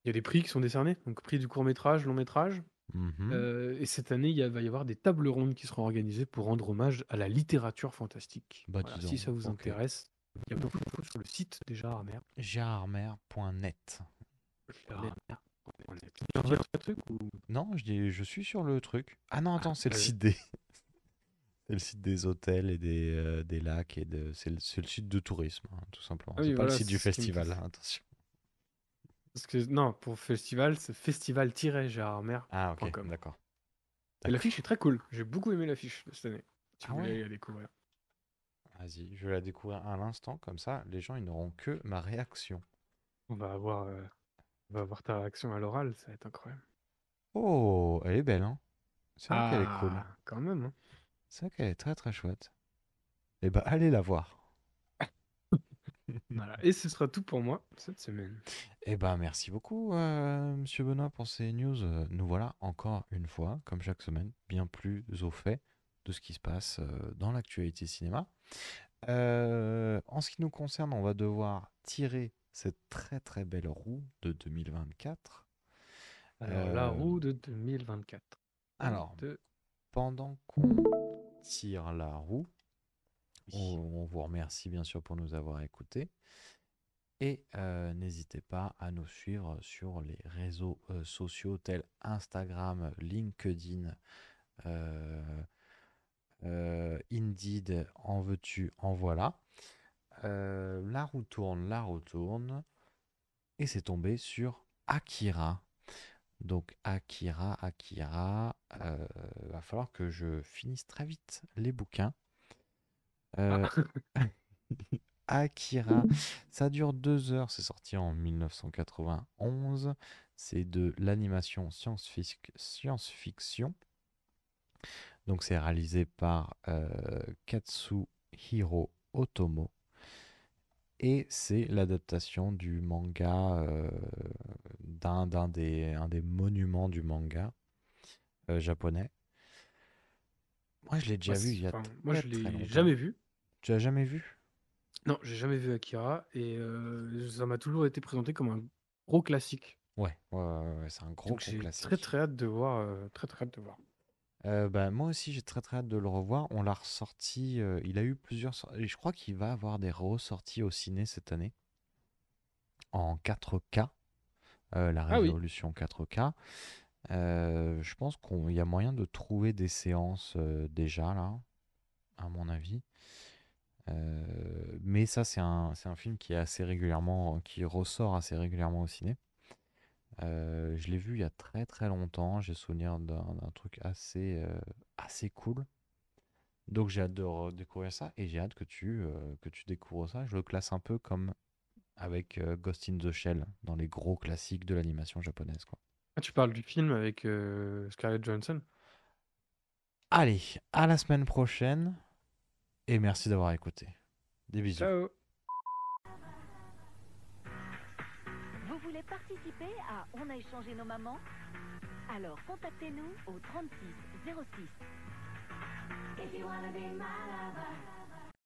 il y a des prix qui sont décernés. Donc prix du court métrage, long métrage. Mhm. Euh, et cette année, il y a- va y avoir des tables rondes qui seront organisées pour rendre hommage à la littérature fantastique. Bah, Voilà, si ça vous ok. intéresse, il y a beaucoup d'infos sur le site déjà Armer. Gérardmer.net. Tu viens sur ce truc ou? Non, je dis, je suis sur le truc. Ah non, attends, c'est le euh, site des. c'est le site des hôtels et des, euh, des lacs et de. C'est le, c'est le site de tourisme, hein, tout simplement. Ah c'est oui, pas voilà, le site du c'est me festival, hein, attention. Parce que non, pour festival, c'est festival-gérardmer.com. Ah ok, d'accord. L'affiche est très cool. J'ai beaucoup aimé l'affiche cette année. Si Ah vous voulez ouais? la découvrir. Vas-y, je vais la découvrir à l'instant, comme ça, les gens ils n'auront que ma réaction. On va avoir, euh, on va avoir ta réaction à l'oral, ça va être incroyable. Oh, elle est belle, hein. C'est vrai qu'elle est cool. Ah, Quand même. hein. C'est vrai qu'elle est très très chouette. Eh ben, allez la voir. Voilà. Et ce sera tout pour moi cette semaine. Eh ben, merci beaucoup, euh, Monsieur Benoît, pour ces news. Nous voilà encore une fois, comme chaque semaine, bien plus au fait de ce qui se passe euh, dans l'actualité cinéma. Euh, en ce qui nous concerne, on va devoir tirer cette très très belle roue de 2024. Alors, la Euh, roue de 2024. Un, Alors, pendant qu'on tire la roue, on, on vous remercie bien sûr pour nous avoir écoutés. Et euh, n'hésitez pas à nous suivre sur les réseaux sociaux tels Instagram, LinkedIn, euh, euh, Indeed, en veux-tu, en voilà. Euh, la roue tourne, la roue tourne. Et c'est tombé sur Akira. Donc Akira, Akira, euh, va falloir que je finisse très vite les bouquins. Euh, Akira, ça dure deux heures, c'est sorti en 1991. C'est de l'animation science-fic- science-fiction. Donc c'est réalisé par euh, Katsuhiro Otomo. Et c'est l'adaptation du manga, euh, d'un des, un des monuments du manga euh, japonais. Moi, je l'ai déjà Moi, vu il y a moi, je l'ai jamais vu. Tu l'as jamais vu? Non, j'ai jamais vu Akira et ça m'a toujours été présenté comme un gros classique. Ouais, ouais, ouais, ouais, c'est un gros, Donc gros j'ai classique. très très hâte de voir, très très hâte de voir. Euh, bah, moi aussi, j'ai très très hâte de le revoir. On l'a ressorti, euh, il a eu plusieurs... sor- et Je crois qu'il va avoir des ressorties au ciné cette année en 4K, euh, la Ah oui. résolution 4K. Euh, je pense qu'il y a moyen de trouver des séances euh, déjà là, à mon avis. Euh, mais ça, c'est un, c'est un film qui est assez régulièrement, qui ressort assez régulièrement au ciné. Euh, je l'ai vu il y a très très longtemps. J'ai souvenir d'un d'un truc assez, euh, assez cool. Donc j'ai hâte de redécouvrir ça et j'ai hâte que tu, euh, que tu découvres ça. Je le classe un peu comme avec euh, Ghost in the Shell dans les gros classiques de l'animation japonaise, quoi. Ah, tu parles du film avec euh, Scarlett Johansson? Allez, à la semaine prochaine et merci d'avoir écouté. Des bisous. Ciao! Participer à On a échangé nos mamans Alors contactez-nous au 36 06. If you wanna be my lover,